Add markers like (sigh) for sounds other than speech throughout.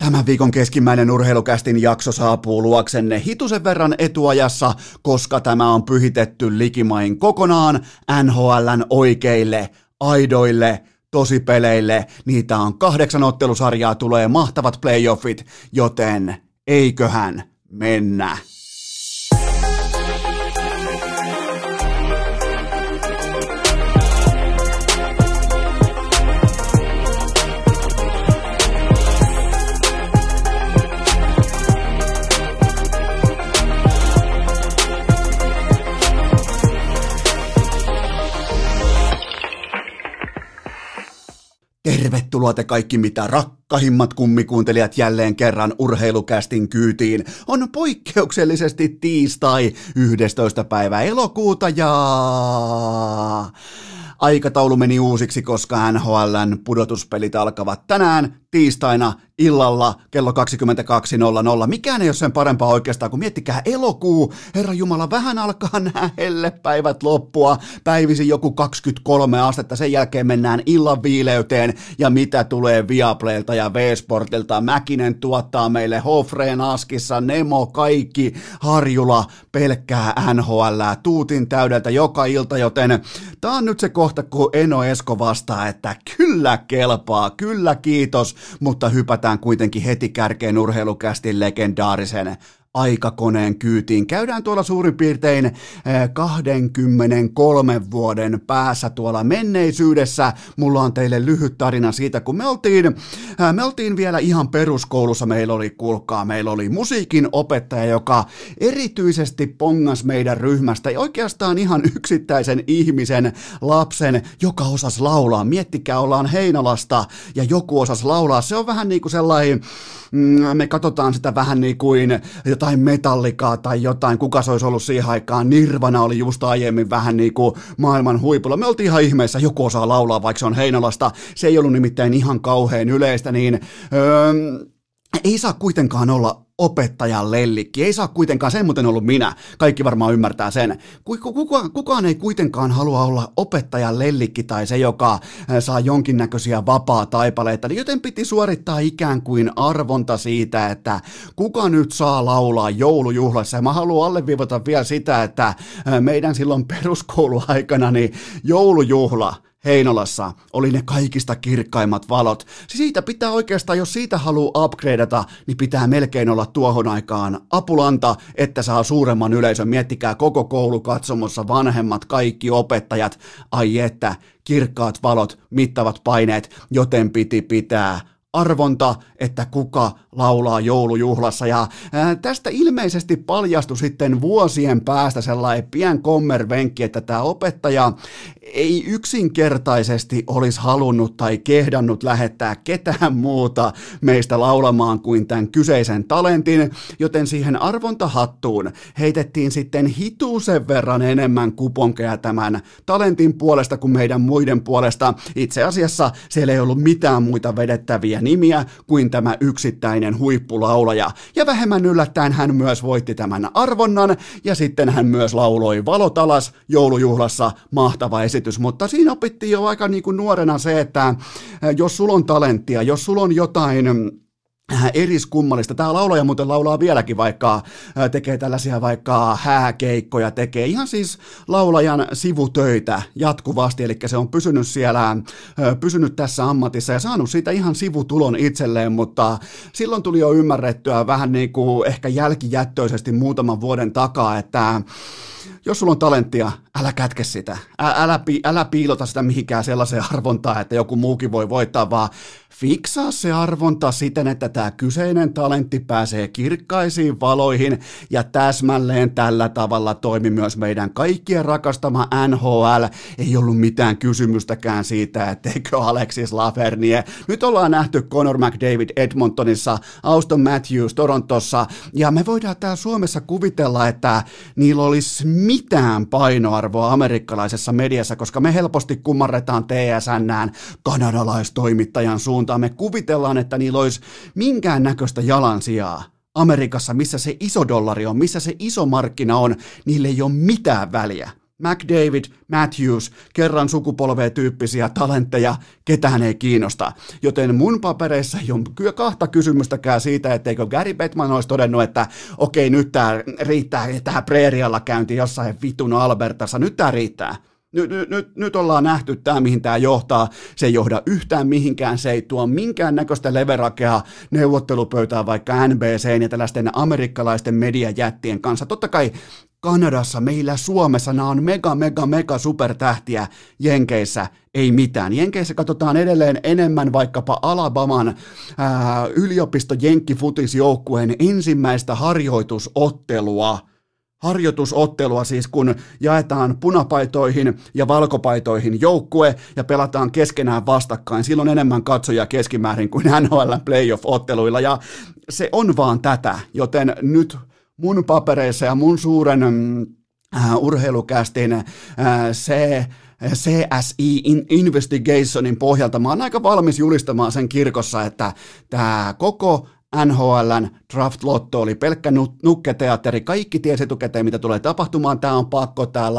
Tämän viikon keskimmäinen urheilukästin jakso saapuu luoksenne hitusen verran etuajassa, koska tämä on pyhitetty likimain kokonaan NHLn oikeille, aidoille, tosipeleille. Niitä on kahdeksan ottelusarjaa, tulee mahtavat playoffit, joten eiköhän mennä. Tervetuloa te kaikki mitä rakkahimmat kummikuuntelijat jälleen kerran urheilukästin kyytiin. On poikkeuksellisesti tiistai 11. päivä elokuuta ja aikataulu meni uusiksi, koska NHLn pudotuspelit alkavat tänään tiistaina illalla kello 22.00. Mikään ei ole sen parempaa oikeastaan, kun miettikää elokuu. Herra Jumala, vähän alkaa (laughs) nämä hellepäivät loppua. Päivisin joku 23 astetta, sen jälkeen mennään illan viileyteen. Ja mitä tulee Viaplaylta ja V-Sportilta, Mäkinen tuottaa meille Hofreen Askissa, Nemo, kaikki, Harjula, pelkkää NHL, tuutin täydeltä joka ilta, joten tää on nyt se kohta, kun Eno Esko vastaa, että kyllä kelpaa, kyllä kiitos, mutta hypätään kuitenkin heti kärkeen urheilukästin legendaarisen aikakoneen kyytiin. Käydään tuolla suurin piirtein 23 eh, vuoden päässä tuolla menneisyydessä. Mulla on teille lyhyt tarina siitä, kun me oltiin, eh, me oltiin vielä ihan peruskoulussa. Meillä oli, kuulkaa, meillä oli musiikin opettaja, joka erityisesti pongas meidän ryhmästä ja oikeastaan ihan yksittäisen ihmisen, lapsen, joka osas laulaa. Miettikää, ollaan Heinolasta ja joku osas laulaa. Se on vähän niin kuin sellainen, mm, me katsotaan sitä vähän niin kuin jotain metallikaa tai jotain, kuka se olisi ollut siihen aikaan, Nirvana oli just aiemmin vähän niin kuin maailman huipulla. Me oltiin ihan ihmeessä, joku osaa laulaa, vaikka se on Heinolasta, se ei ollut nimittäin ihan kauhean yleistä, niin öö, ei saa kuitenkaan olla opettajan lellikki. Ei saa kuitenkaan, sen muuten ollut minä. Kaikki varmaan ymmärtää sen. Kuka, kukaan ei kuitenkaan halua olla opettajan lellikki tai se, joka saa jonkinnäköisiä vapaa-taipaleita, joten piti suorittaa ikään kuin arvonta siitä, että kuka nyt saa laulaa joulujuhlassa. Ja mä haluan alleviivata vielä sitä, että meidän silloin peruskouluaikana niin joulujuhla – Heinolassa oli ne kaikista kirkkaimmat valot. Siitä pitää oikeastaan, jos siitä haluaa upgradeata, niin pitää melkein olla tuohon aikaan apulanta, että saa suuremman yleisön. Miettikää koko koulu katsomossa, vanhemmat, kaikki opettajat. Ai että, kirkkaat valot, mittavat paineet, joten piti pitää arvonta, että kuka laulaa joulujuhlassa. Ja ää, tästä ilmeisesti paljastui sitten vuosien päästä sellainen pien kommervenkki, että tämä opettaja ei yksinkertaisesti olisi halunnut tai kehdannut lähettää ketään muuta meistä laulamaan kuin tämän kyseisen talentin, joten siihen arvontahattuun heitettiin sitten hituusen verran enemmän kuponkeja tämän talentin puolesta kuin meidän muiden puolesta. Itse asiassa siellä ei ollut mitään muita vedettäviä nimiä kuin tämä yksittäinen huippulaulaja. Ja vähemmän yllättäen hän myös voitti tämän arvonnan ja sitten hän myös lauloi Valotalas joulujuhlassa mahtava esitys esitys, mutta siinä opittiin jo aika niin kuin nuorena se, että jos sulla on talenttia, jos sulla on jotain Äh, eriskummallista. Tämä laulaja muuten laulaa vieläkin, vaikka äh, tekee tällaisia vaikka hääkeikkoja, tekee ihan siis laulajan sivutöitä jatkuvasti, eli se on pysynyt siellä, pysynyt tässä ammatissa ja saanut siitä ihan sivutulon itselleen, mutta silloin tuli jo ymmärrettyä vähän niin kuin ehkä jälkijättöisesti muutaman vuoden takaa, että jos sulla on talenttia, älä kätke sitä. Ä, älä, älä piilota sitä mihinkään sellaiseen arvontaan, että joku muukin voi voittaa, vaan fiksaa se arvonta siten, että tämä kyseinen talentti pääsee kirkkaisiin valoihin ja täsmälleen tällä tavalla toimi myös meidän kaikkien rakastama NHL. Ei ollut mitään kysymystäkään siitä, etteikö Alexis Lafernie. Nyt ollaan nähty Conor McDavid Edmontonissa, Auston Matthews Torontossa ja me voidaan täällä Suomessa kuvitella, että niillä olisi mitään painoarvoa amerikkalaisessa mediassa, koska me helposti kumarretaan TSNään kanadalaistoimittajan suuntaan. Me kuvitellaan, että niillä olisi minkään näköistä jalansijaa. Amerikassa, missä se iso dollari on, missä se iso markkina on, niille ei ole mitään väliä McDavid, Matthews, kerran sukupolvea tyyppisiä talentteja, ketään ei kiinnosta. Joten mun papereissa ei ole kyllä kahta kysymystäkään siitä, etteikö Gary Bettman olisi todennut, että okei, nyt tämä riittää tähän preerialla käynti jossain vitun Albertassa, nyt tämä riittää. Nyt, nyt, nyt, ollaan nähty tämä, mihin tämä johtaa. Se ei johda yhtään mihinkään, se ei tuo minkään näköistä leverakea neuvottelupöytään vaikka NBC ja tällaisten amerikkalaisten mediajättien kanssa. Totta kai Kanadassa, meillä Suomessa, nämä on mega, mega, mega supertähtiä. Jenkeissä ei mitään. Jenkeissä katsotaan edelleen enemmän vaikkapa Alabaman ää, yliopisto Jenkkifutisjoukkueen ensimmäistä harjoitusottelua – harjoitusottelua siis, kun jaetaan punapaitoihin ja valkopaitoihin joukkue ja pelataan keskenään vastakkain. Silloin enemmän katsoja keskimäärin kuin (laughs) NHL playoff-otteluilla ja se on vaan tätä, joten nyt mun papereissa ja mun suuren äh, urheilukästin äh, se CSI Investigationin pohjalta mä oon aika valmis julistamaan sen kirkossa, että tämä koko NHLn Draft Lotto oli pelkkä nukketeatteri. Kaikki tiesi etukäteen, mitä tulee tapahtumaan. Tämä on pakko, tämä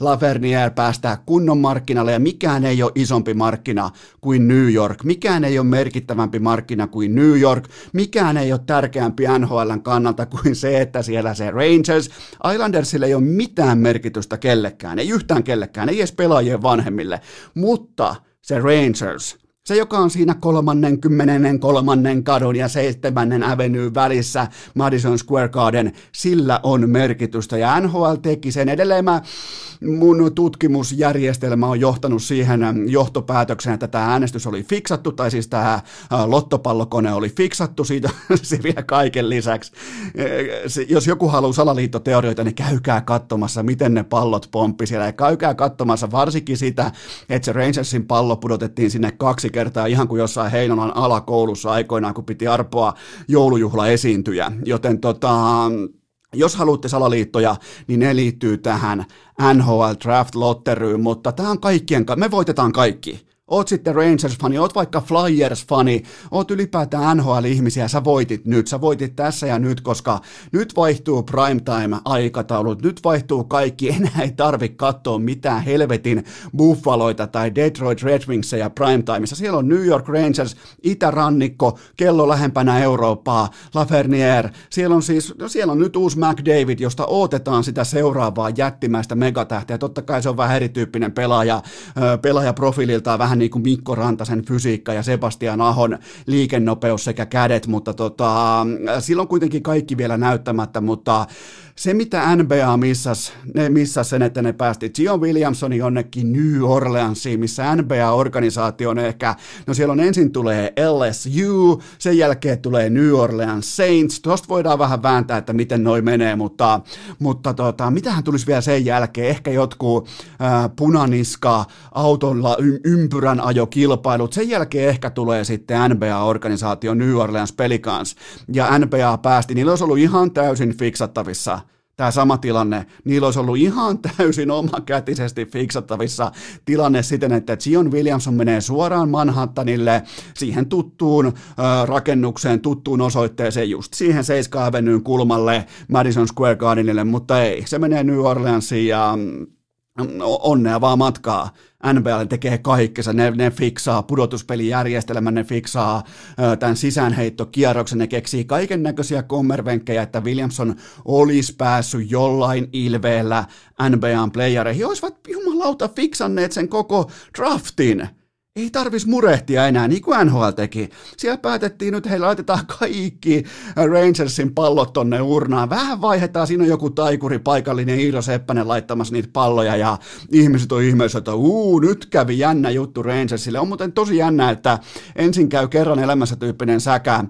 Lavernier päästää kunnon markkinalle ja mikään ei ole isompi markkina kuin New York. Mikään ei ole merkittävämpi markkina kuin New York. Mikään ei ole tärkeämpi NHLn kannalta kuin se, että siellä se Rangers. Islandersille ei ole mitään merkitystä kellekään, ei yhtään kellekään, ei edes pelaajien vanhemmille, mutta se Rangers – se, joka on siinä kolmannen, kymmenennen, kolmannen kadun ja seitsemännen avenue välissä Madison Square Garden, sillä on merkitystä. Ja NHL teki sen edelleen. Mä, mun tutkimusjärjestelmä on johtanut siihen johtopäätökseen, että tämä äänestys oli fiksattu, tai siis tämä lottopallokone oli fiksattu siitä (laughs) se vielä kaiken lisäksi. Jos joku haluaa salaliittoteorioita, niin käykää katsomassa, miten ne pallot pomppi siellä. Ja käykää katsomassa varsinkin sitä, että se Rangersin pallo pudotettiin sinne kaksi kertaa ihan kuin jossain Heinolan alakoulussa aikoinaan, kun piti arpoa joulujuhla esiintyjä. Joten tota, jos haluatte salaliittoja, niin ne liittyy tähän NHL Draft Lotteryyn, mutta tämä on kaikkien, me voitetaan kaikki oot sitten Rangers-fani, oot vaikka Flyers-fani, oot ylipäätään NHL-ihmisiä, sä voitit nyt, sä voitit tässä ja nyt, koska nyt vaihtuu primetime-aikataulut, nyt vaihtuu kaikki, (laughs) enää ei tarvi katsoa mitään helvetin Buffaloita tai Detroit Red Wingsia primetimeissa. Siellä on New York Rangers, itärannikko, kello lähempänä Eurooppaa, Laferniere, siellä on siis, no siellä on nyt uusi McDavid, josta odotetaan sitä seuraavaa jättimäistä megatähteä. Totta kai se on vähän erityyppinen pelaaja, pelaajaprofiililtaan vähän niin kuin Mikko Rantasen fysiikka ja Sebastian Ahon liikennopeus sekä kädet, mutta tota, silloin kuitenkin kaikki vielä näyttämättä, mutta se, mitä NBA missas, ne missas sen, että ne päästi Zion Williamsonin jonnekin New Orleansiin, missä NBA-organisaatio on ehkä, no siellä on ensin tulee LSU, sen jälkeen tulee New Orleans Saints, tuosta voidaan vähän vääntää, että miten noi menee, mutta, mutta tota, mitähän tulisi vielä sen jälkeen, ehkä jotkut äh, punaniska, autolla y- ympyrän ajokilpailut, sen jälkeen ehkä tulee sitten NBA-organisaatio New Orleans Pelicans, ja NBA päästi, niillä olisi ollut ihan täysin fiksattavissa tämä sama tilanne, niillä olisi ollut ihan täysin omakätisesti fiksattavissa tilanne siten, että Zion Williamson menee suoraan Manhattanille, siihen tuttuun äh, rakennukseen, tuttuun osoitteeseen, just siihen 7 Avenuen kulmalle Madison Square Gardenille, mutta ei, se menee New Orleansiin ja mm, onnea vaan matkaa. NBL tekee kaikkensa, ne, ne fiksaa pudotuspelijärjestelmän, ne fiksaa ö, tämän sisäänheittokierroksen, ne keksii kaiken näköisiä kommervenkkejä, että Williamson olisi päässyt jollain ilveellä NBAn playereihin, olisivat jumalauta fiksanneet sen koko draftin ei tarvis murehtia enää, niin kuin NHL teki. Siellä päätettiin nyt, hei laitetaan kaikki Rangersin pallot tonne urnaan. Vähän vaihdetaan, siinä on joku taikuri paikallinen Iiro Seppänen laittamassa niitä palloja ja ihmiset on ihmeessä, että uu, nyt kävi jännä juttu Rangersille. On muuten tosi jännä, että ensin käy kerran elämässä tyyppinen säkä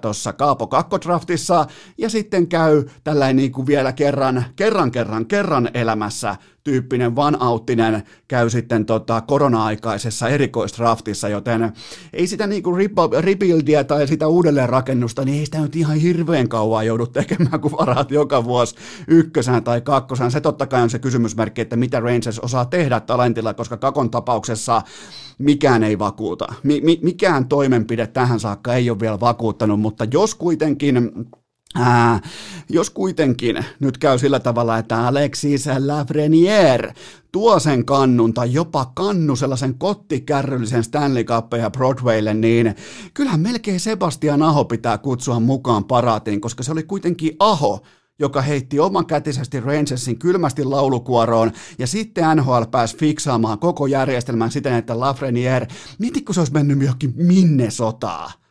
tuossa tota, Kaapo kakkodraftissa ja sitten käy tällainen niin kuin vielä kerran, kerran, kerran, kerran elämässä tyyppinen vanauttinen käy sitten tota korona-aikaisessa erikoistraftissa, joten ei sitä niinku rebuildia tai sitä uudelleenrakennusta, niin ei sitä nyt ihan hirveän kauan joudu tekemään, kun varaat joka vuosi ykkösään tai kakkosään. Se totta kai on se kysymysmerkki, että mitä Rangers osaa tehdä talentilla, koska kakon tapauksessa mikään ei vakuuta. Mi- mi- mikään toimenpide tähän saakka ei ole vielä vakuuttanut, mutta jos kuitenkin Ää, jos kuitenkin nyt käy sillä tavalla, että Alexis Lafreniere tuo sen kannun tai jopa kannu sellaisen kottikärryllisen Stanley ja Broadwaylle, niin kyllähän melkein Sebastian Aho pitää kutsua mukaan paraatiin, koska se oli kuitenkin Aho, joka heitti omakätisesti Rangersin kylmästi laulukuoroon, ja sitten NHL pääsi fiksaamaan koko järjestelmän siten, että Lafreniere, mieti kun se olisi mennyt johonkin minne sotaa.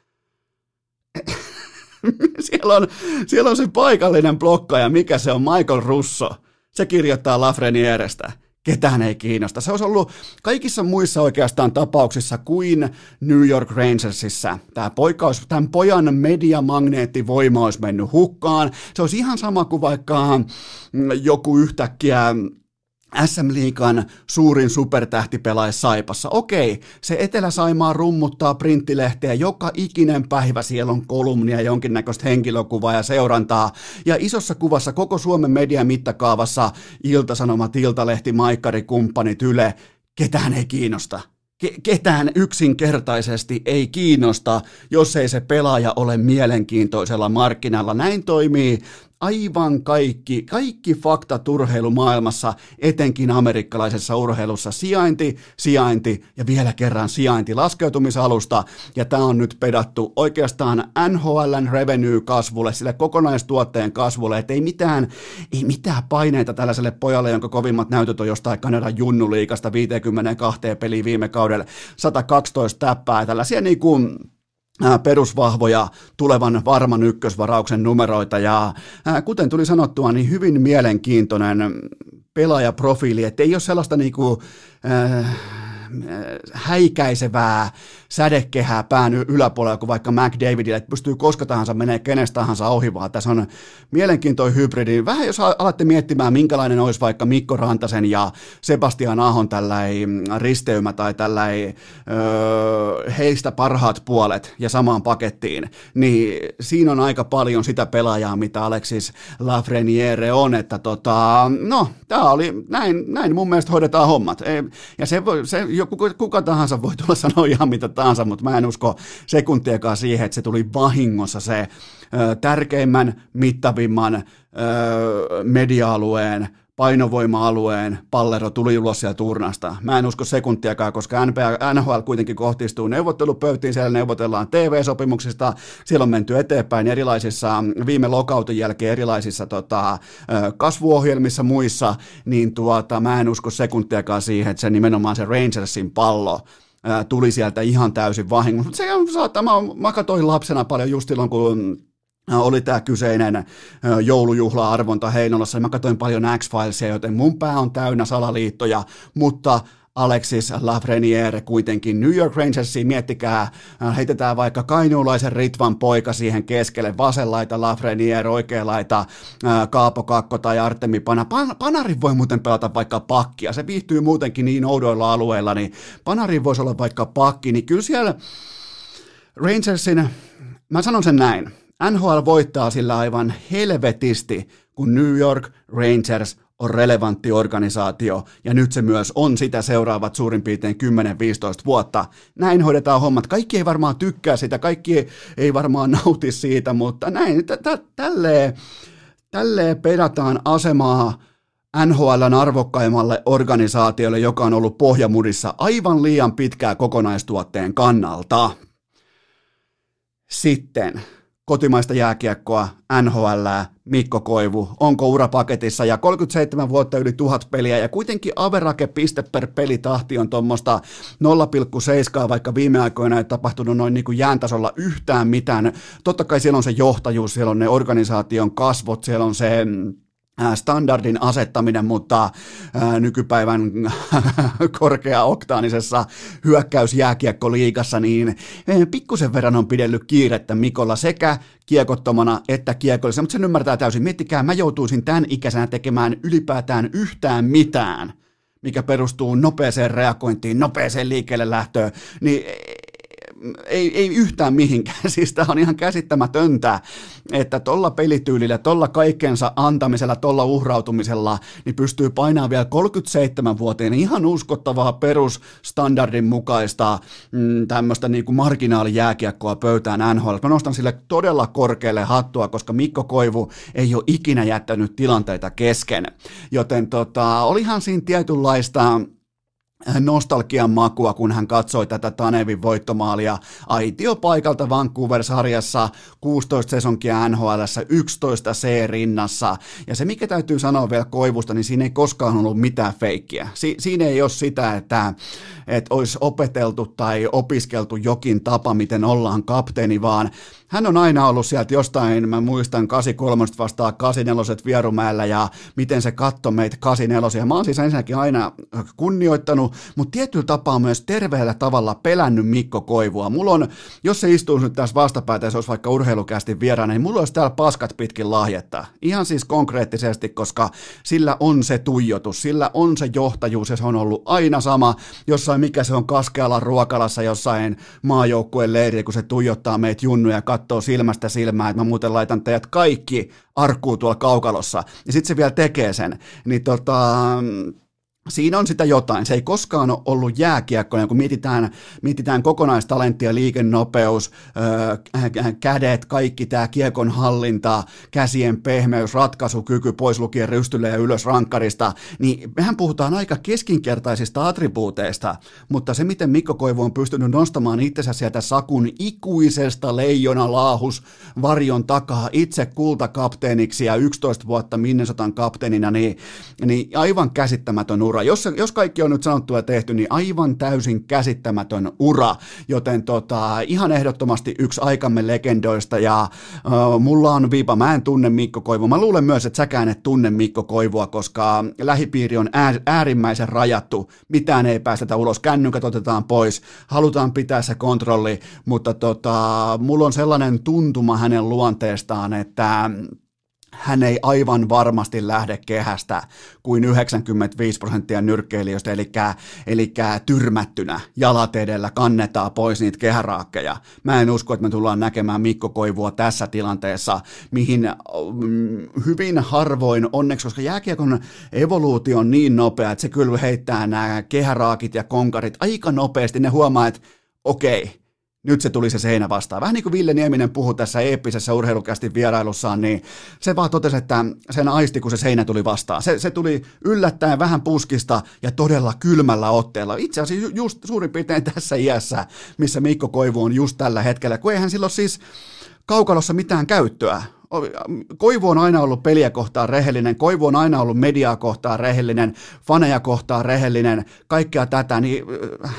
(laughs) siellä, on, siellä on se paikallinen blokkaaja, mikä se on, Michael Russo. Se kirjoittaa Lafrenierestä ketään ei kiinnosta. Se olisi ollut kaikissa muissa oikeastaan tapauksissa kuin New York Rangersissa. Tämä poika olisi, tämän pojan mediamagneettivoima olisi mennyt hukkaan. Se olisi ihan sama kuin vaikka mm, joku yhtäkkiä SM Liikan suurin supertähti pelaisi Saipassa. Okei, se Etelä-Saimaa rummuttaa printtilehteä joka ikinen päivä, siellä on kolumnia, jonkinnäköistä henkilökuvaa ja seurantaa. Ja isossa kuvassa koko Suomen median mittakaavassa Iltasanomat, Iltalehti, Maikkari, kumppanit, Yle, ketään ei kiinnosta ketään yksinkertaisesti ei kiinnosta, jos ei se pelaaja ole mielenkiintoisella markkinalla. Näin toimii aivan kaikki, kaikki faktat urheilumaailmassa, etenkin amerikkalaisessa urheilussa, sijainti, sijainti ja vielä kerran sijainti laskeutumisalusta, ja tämä on nyt pedattu oikeastaan NHLn revenue-kasvulle, sille kokonaistuotteen kasvulle, että ei mitään, ei mitään paineita tällaiselle pojalle, jonka kovimmat näytöt on jostain Kanadan junnuliikasta 52 peliä viime kaudella, 112 täppää, tällaisia niin kuin perusvahvoja tulevan varman ykkösvarauksen numeroita. Ja kuten tuli sanottua, niin hyvin mielenkiintoinen pelaajaprofiili, että ei ole sellaista niinku, äh, häikäisevää sädekehää pään yläpuolella kuin vaikka McDavidille, että pystyy koska tahansa menee kenestä tahansa ohi, vaan tässä on mielenkiintoinen hybridi. Vähän jos alatte miettimään, minkälainen olisi vaikka Mikko Rantasen ja Sebastian Ahon tällainen risteymä tai tällainen öö, heistä parhaat puolet ja samaan pakettiin, niin siinä on aika paljon sitä pelaajaa, mitä Alexis Lafreniere on, että tota, no, tämä oli, näin, näin mun mielestä hoidetaan hommat. Ja se, se kuka, kuka tahansa voi tulla sanoa ihan mitä tahansa, mutta mä en usko sekuntiakaan siihen, että se tuli vahingossa se ö, tärkeimmän, mittavimman ö, media-alueen painovoima-alueen pallero tuli ulos sieltä turnasta. Mä en usko sekuntiakaan, koska NBA, NHL kuitenkin kohtistuu neuvottelupöytiin, siellä neuvotellaan TV-sopimuksista, siellä on menty eteenpäin erilaisissa, viime lokautin jälkeen erilaisissa tota, kasvuohjelmissa muissa, niin tuota, mä en usko sekuntiakaan siihen, että se nimenomaan se Rangersin pallo tuli sieltä ihan täysin vahingossa. Mutta se saattaa, mä, mä katsoin lapsena paljon just silloin, kun oli tämä kyseinen joulujuhla-arvonta Heinolassa, mä katsoin paljon X-Filesia, joten mun pää on täynnä salaliittoja, mutta Alexis Lafreniere kuitenkin New York Rangersiin, miettikää, heitetään vaikka kainuulaisen Ritvan poika siihen keskelle, vasenlaita Lafreniere, oikeanlaita Kaapo Kakko tai Artemi Pana. Pan- Panarin voi muuten pelata vaikka pakkia, se viihtyy muutenkin niin oudoilla alueilla, niin Panarin voisi olla vaikka pakki, niin kyllä siellä Rangersin, mä sanon sen näin, NHL voittaa sillä aivan helvetisti, kun New York Rangers on relevantti organisaatio, ja nyt se myös on sitä seuraavat suurin piirtein 10-15 vuotta. Näin hoidetaan hommat. Kaikki ei varmaan tykkää sitä, kaikki ei varmaan (laughs) nauti siitä, mutta näin, tälleen, tälleen pedataan asemaa NHLn arvokkaimmalle organisaatiolle, joka on ollut pohjamudissa aivan liian pitkää kokonaistuotteen kannalta. Sitten kotimaista jääkiekkoa, NHL, Mikko Koivu, onko ura paketissa ja 37 vuotta yli tuhat peliä ja kuitenkin averake piste per pelitahti on tuommoista 0,7, vaikka viime aikoina ei tapahtunut noin niin kuin jääntasolla yhtään mitään. Totta kai siellä on se johtajuus, siellä on ne organisaation kasvot, siellä on se mm, standardin asettaminen, mutta nykypäivän (laughs) korkea-oktaanisessa hyökkäysjääkiekkoliigassa, niin pikkusen verran on pidellyt kiirettä Mikolla sekä kiekottomana että kiekollisena, mutta sen ymmärtää täysin. Miettikää, mä joutuisin tämän ikäisenä tekemään ylipäätään yhtään mitään, mikä perustuu nopeeseen reagointiin, nopeeseen liikkeelle lähtöön, niin ei, ei yhtään mihinkään. (laughs) Siis tämä on ihan käsittämätöntä, että tuolla pelityylillä, tuolla kaikkensa antamisella, tuolla uhrautumisella, niin pystyy painamaan vielä 37-vuotiaana ihan uskottavaa perusstandardin mukaista mm, tämmöistä niin kuin marginaalijääkiekkoa pöytään NHL. Mä nostan sille todella korkealle hattua, koska Mikko Koivu ei ole ikinä jättänyt tilanteita kesken. Joten tota, olihan siinä tietynlaista nostalgian makua, kun hän katsoi tätä Tanevin voittomaalia aitiopaikalta Vancouver-sarjassa 16 sesonkia NHL, 11 C-rinnassa. Ja se, mikä täytyy sanoa vielä Koivusta, niin siinä ei koskaan ollut mitään feikkiä. Si- siinä ei ole sitä, että, että olisi opeteltu tai opiskeltu jokin tapa, miten ollaan kapteeni, vaan hän on aina ollut sieltä jostain, mä muistan 83 vastaa 84 Vierumäellä ja miten se katto meitä 84. Mä oon siis ensinnäkin aina kunnioittanut, mutta tietyllä tapaa myös terveellä tavalla pelännyt Mikko Koivua. Mulla on, jos se istuu nyt tässä vastapäätä ja se olisi vaikka urheilukästi vieraana, niin mulla olisi täällä paskat pitkin lahjetta. Ihan siis konkreettisesti, koska sillä on se tuijotus, sillä on se johtajuus ja se on ollut aina sama. Jossain mikä se on Kaskealan ruokalassa jossain maajoukkueen leiri, kun se tuijottaa meitä junnuja katsoo silmästä silmään, että mä muuten laitan teidät kaikki arkkuu tuolla kaukalossa, ja sitten se vielä tekee sen, niin tota, Siinä on sitä jotain. Se ei koskaan ole ollut jääkiekko, kun mietitään, mietitään kokonaistalenttia, liikennopeus, kädet, kaikki tämä kiekon hallinta, käsien pehmeys, ratkaisukyky, pois lukien rystylle ja ylös rankkarista, niin mehän puhutaan aika keskinkertaisista attribuuteista, mutta se, miten Mikko Koivu on pystynyt nostamaan itsensä sieltä sakun ikuisesta leijona laahus varjon takaa itse kultakapteeniksi ja 11 vuotta Minnesotan kapteenina, niin, niin aivan käsittämätön ura. Jos, jos kaikki on nyt sanottu ja tehty, niin aivan täysin käsittämätön ura, joten tota, ihan ehdottomasti yksi aikamme legendoista. Ja uh, mulla on viipa, mä en tunne Mikko Koivua. Mä luulen myös, että säkään et tunne Mikko Koivua, koska lähipiiri on äärimmäisen rajattu, mitään ei päästetä ulos, kännykät otetaan pois, halutaan pitää se kontrolli, mutta tota, mulla on sellainen tuntuma hänen luonteestaan, että hän ei aivan varmasti lähde kehästä kuin 95 prosenttia nyrkkeilijöistä, eli, eli tyrmättynä jalat edellä kannetaan pois niitä kehäraakkeja. Mä en usko, että me tullaan näkemään Mikko Koivua tässä tilanteessa, mihin mm, hyvin harvoin onneksi, koska jääkiekon evoluutio on niin nopea, että se kyllä heittää nämä kehäraakit ja konkarit aika nopeasti. Ne huomaa, että okei, nyt se tuli se seinä vastaan. Vähän niin kuin Ville Nieminen puhui tässä eeppisessä urheilukästi vierailussaan, niin se vaan totesi, että sen aisti, kun se seinä tuli vastaan. Se, se tuli yllättäen vähän puskista ja todella kylmällä otteella. Itse asiassa just suurin piirtein (laughs) tässä iässä, missä Mikko Koivu on just tällä hetkellä, kun eihän silloin siis kaukalossa mitään käyttöä. Koivu on aina ollut peliä kohtaan rehellinen, Koivu on aina ollut mediaa kohtaan rehellinen, faneja kohtaan rehellinen, kaikkea tätä, niin äh,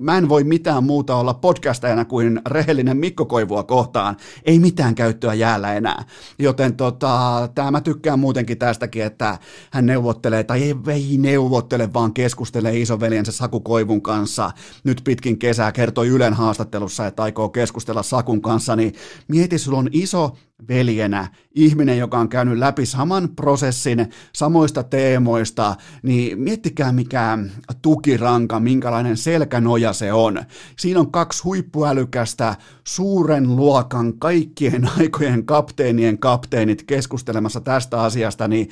mä en voi mitään muuta olla podcastajana kuin rehellinen Mikko Koivua kohtaan. Ei mitään käyttöä jäällä enää. Joten tota, tämä mä tykkään muutenkin tästäkin, että hän neuvottelee, tai ei, ei neuvottele, vaan keskustelee isoveljensä Saku Koivun kanssa. Nyt pitkin kesää kertoi Ylen haastattelussa, että aikoo keskustella Sakun kanssa, niin mieti, sulla on iso veljenä, ihminen, joka on käynyt läpi saman prosessin samoista teemoista, niin miettikää mikä tukiranka, minkälainen selkänoja se on. Siinä on kaksi huippuälykästä, suuren luokan, kaikkien (laughs) aikojen kapteenien kapteenit keskustelemassa tästä asiasta, niin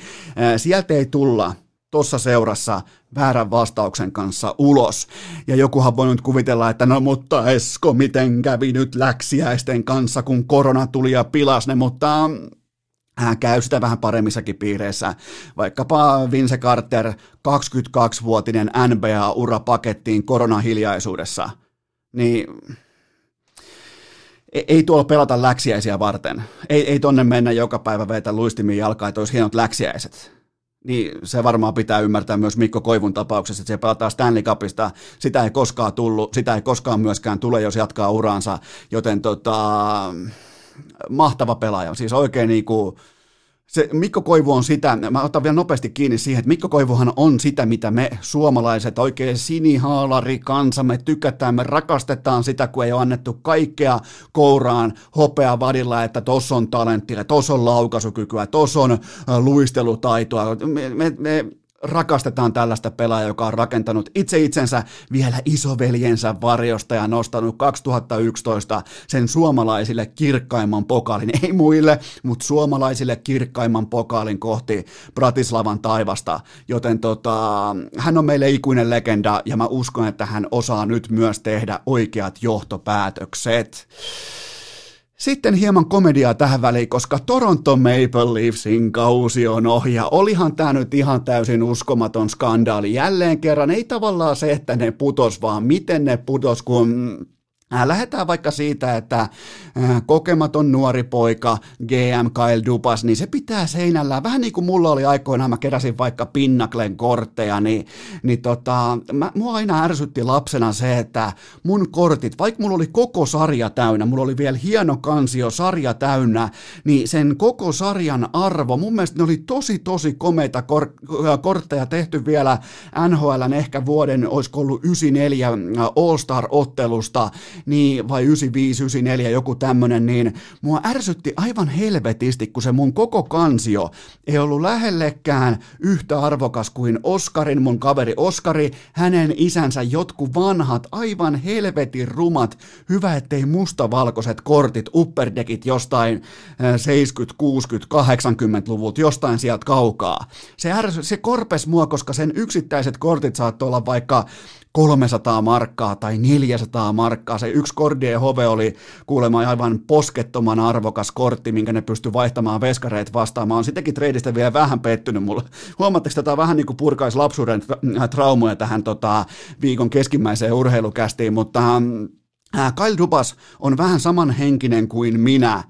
sieltä ei tulla tuossa seurassa väärän vastauksen kanssa ulos. Ja jokuhan voi nyt kuvitella, että no mutta Esko, miten kävi nyt läksiäisten kanssa, kun korona tuli ja pilas ne, mutta hän käy sitä vähän paremmissakin piireissä. Vaikkapa Vince Carter, 22-vuotinen NBA-ura pakettiin koronahiljaisuudessa. Niin e-, ei tuolla pelata läksiäisiä varten. Ei, ei tonne mennä joka päivä vetä luistimin jalkaa, että olisi hienot läksiäiset niin se varmaan pitää ymmärtää myös Mikko Koivun tapauksessa, että se pelataan Stanley Cupista, sitä ei koskaan tullut, sitä ei koskaan myöskään tule, jos jatkaa uraansa, joten tota, mahtava pelaaja, siis oikein niin kuin, se Mikko Koivu on sitä, mä otan vielä nopeasti kiinni siihen, että Mikko Koivuhan on sitä, mitä me suomalaiset, oikein sinihaalari kansa, me tykätään, me rakastetaan sitä, kun ei ole annettu kaikkea kouraan hopea vadilla, että tos on talenttia, tos on laukaisukykyä, tos on luistelutaitoa. Me, me, me rakastetaan tällaista pelaajaa, joka on rakentanut itse itsensä vielä isoveljensä varjosta ja nostanut 2011 sen suomalaisille kirkkaimman pokaalin, ei muille, mutta suomalaisille kirkkaimman pokaalin kohti Bratislavan taivasta, joten tota, hän on meille ikuinen legenda ja mä uskon, että hän osaa nyt myös tehdä oikeat johtopäätökset. Sitten hieman komediaa tähän väliin, koska Toronto Maple Leafsin kausi on ohi. Ja olihan tämä nyt ihan täysin uskomaton skandaali. Jälleen kerran ei tavallaan se, että ne putos, vaan miten ne putos, kun lähdetään vaikka siitä, että äh, kokematon nuori poika GM Kyle Dupas, niin se pitää seinällään, vähän niin kuin mulla oli aikoinaan, mä keräsin vaikka Pinnaklen kortteja, niin, niin tota, mä, mua aina ärsytti lapsena se, että mun kortit, vaikka mulla oli koko sarja täynnä, mulla oli vielä hieno kansio sarja täynnä, niin sen koko sarjan arvo, mun mielestä ne oli tosi tosi komeita kor- äh, kortteja tehty vielä NHLn ehkä vuoden, olisiko ollut 94 All-Star-ottelusta, niin, vai 95, 94, joku tämmönen, niin mua ärsytti aivan helvetisti, kun se mun koko kansio ei ollut lähellekään yhtä arvokas kuin Oskarin, mun kaveri Oskari, hänen isänsä jotkut vanhat, aivan helvetin rumat, hyvä ettei mustavalkoiset kortit, upperdekit jostain 70, 60, 80-luvulta, jostain sieltä kaukaa. Se, ärsy, se korpes mua, koska sen yksittäiset kortit saattoi olla vaikka 300 markkaa tai 400 markkaa. Se yksi Cordier Hove oli kuulemma aivan poskettoman arvokas kortti, minkä ne pystyi vaihtamaan veskareet vastaan. Mä oon sitäkin treidistä vielä vähän pettynyt mulle. Huomaatteko, tämä vähän niin kuin purkaisi lapsuuden traumoja tähän tota, viikon keskimmäiseen urheilukästiin, mutta äh, Kyle Dubas on vähän samanhenkinen kuin minä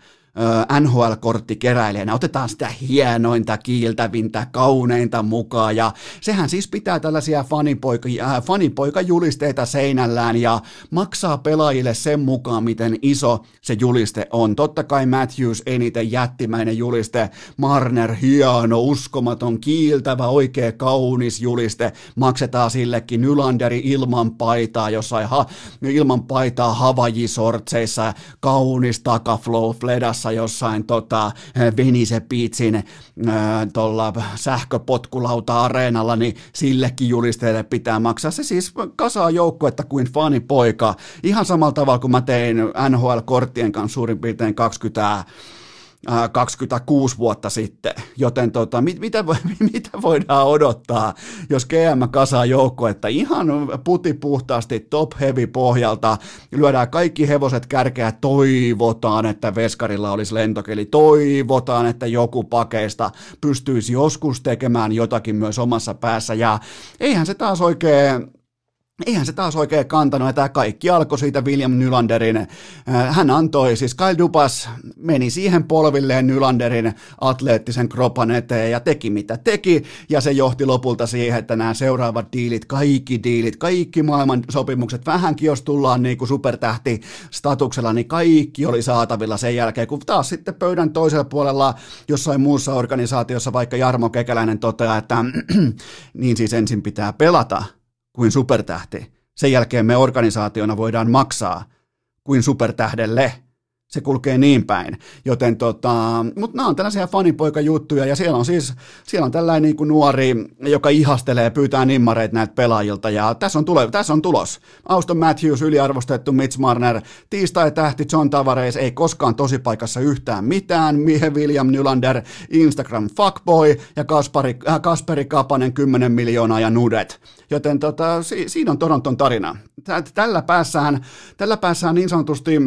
NHL-korttikeräilijänä. Otetaan sitä hienointa, kiiltävintä, kauneinta mukaan ja sehän siis pitää tällaisia fanipoika, äh, fanipoikajulisteita seinällään ja maksaa pelaajille sen mukaan, miten iso se juliste on. Totta kai Matthews eniten jättimäinen juliste, Marner hieno, uskomaton, kiiltävä, oikea kaunis juliste, maksetaan sillekin Nylanderi ilman paitaa jossain ha, ilman paitaa Havaji-sortseissa, kaunis takaflow fledassa Saksassa jossain tota, Venise Beachin tuolla sähköpotkulauta-areenalla, niin sillekin julisteelle pitää maksaa. Se siis kasaa joukkuetta kuin fanipoika. Ihan samalla tavalla kuin mä tein NHL-korttien kanssa suurin piirtein 20 26 vuotta sitten, joten tota, mit, mitä, (laughs) mitä voidaan odottaa, jos GM kasaa joukko, että ihan puti puhtaasti top heavy pohjalta, lyödään kaikki hevoset kärkeä, toivotaan, että Veskarilla olisi lentokeli, toivotaan, että joku pakeista pystyisi joskus tekemään jotakin myös omassa päässä, ja eihän se taas oikein Eihän se taas oikein kantanut, että kaikki alkoi siitä William Nylanderin. Äh, hän antoi, siis Kyle Dupas meni siihen polvilleen Nylanderin atleettisen kropan eteen ja teki mitä teki, ja se johti lopulta siihen, että nämä seuraavat diilit, kaikki diilit, kaikki maailman sopimukset, vähänkin jos tullaan niin kuin supertähti statuksella, niin kaikki oli saatavilla sen jälkeen, kun taas sitten pöydän toisella puolella jossain muussa organisaatiossa, vaikka Jarmo Kekäläinen toteaa, että (clears throat) niin siis ensin pitää pelata, kuin supertähti. Sen jälkeen me organisaationa voidaan maksaa kuin supertähdelle. Se kulkee niin päin. Joten tota, mutta nämä on tällaisia fanipoikajuttuja ja siellä on siis siellä on tällainen niin kuin nuori, joka ihastelee, pyytää nimmareita näitä pelaajilta ja tässä on, tule, tässä on tulos. Auston Matthews, yliarvostettu Mitch Marner, tiistai-tähti John Tavares, ei koskaan tosipaikassa yhtään mitään, Mihe William Nylander, Instagram fuckboy ja Kaspari, äh, Kasperi Kapanen 10 miljoonaa ja nudet. Joten tota, si, siinä on Toronton tarina. Tällä päässään, tällä päässään niin sanotusti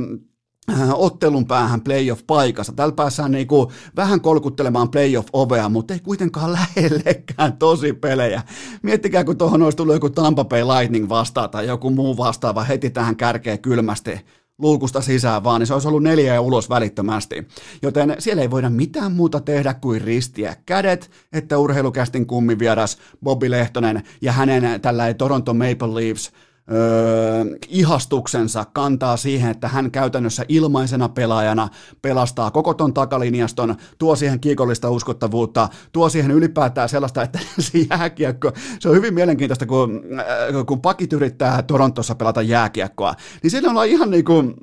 ottelun päähän playoff-paikassa. Täällä päässään niinku vähän kolkuttelemaan playoff-ovea, mutta ei kuitenkaan (laughs) lähellekään tosi pelejä. Miettikää, kun tuohon olisi tullut joku Tampa Bay Lightning vastaan tai joku muu vastaava heti tähän kärkeen kylmästi luukusta sisään vaan, niin se olisi ollut neljä ja ulos välittömästi. Joten siellä ei voida mitään muuta tehdä kuin ristiä kädet, että urheilukästin kummivieras Bobby Lehtonen ja hänen tällä Toronto Maple Leafs öö, ihastuksensa kantaa siihen, että hän käytännössä ilmaisena pelaajana pelastaa koko ton takalinjaston, tuo siihen kiikollista uskottavuutta, tuo siihen ylipäätään sellaista, että (laughs) se jääkiekko, se on hyvin mielenkiintoista, kun, äh, kun pakit yrittää Torontossa pelata jääkiekkoa, niin siellä ollaan ihan niin kuin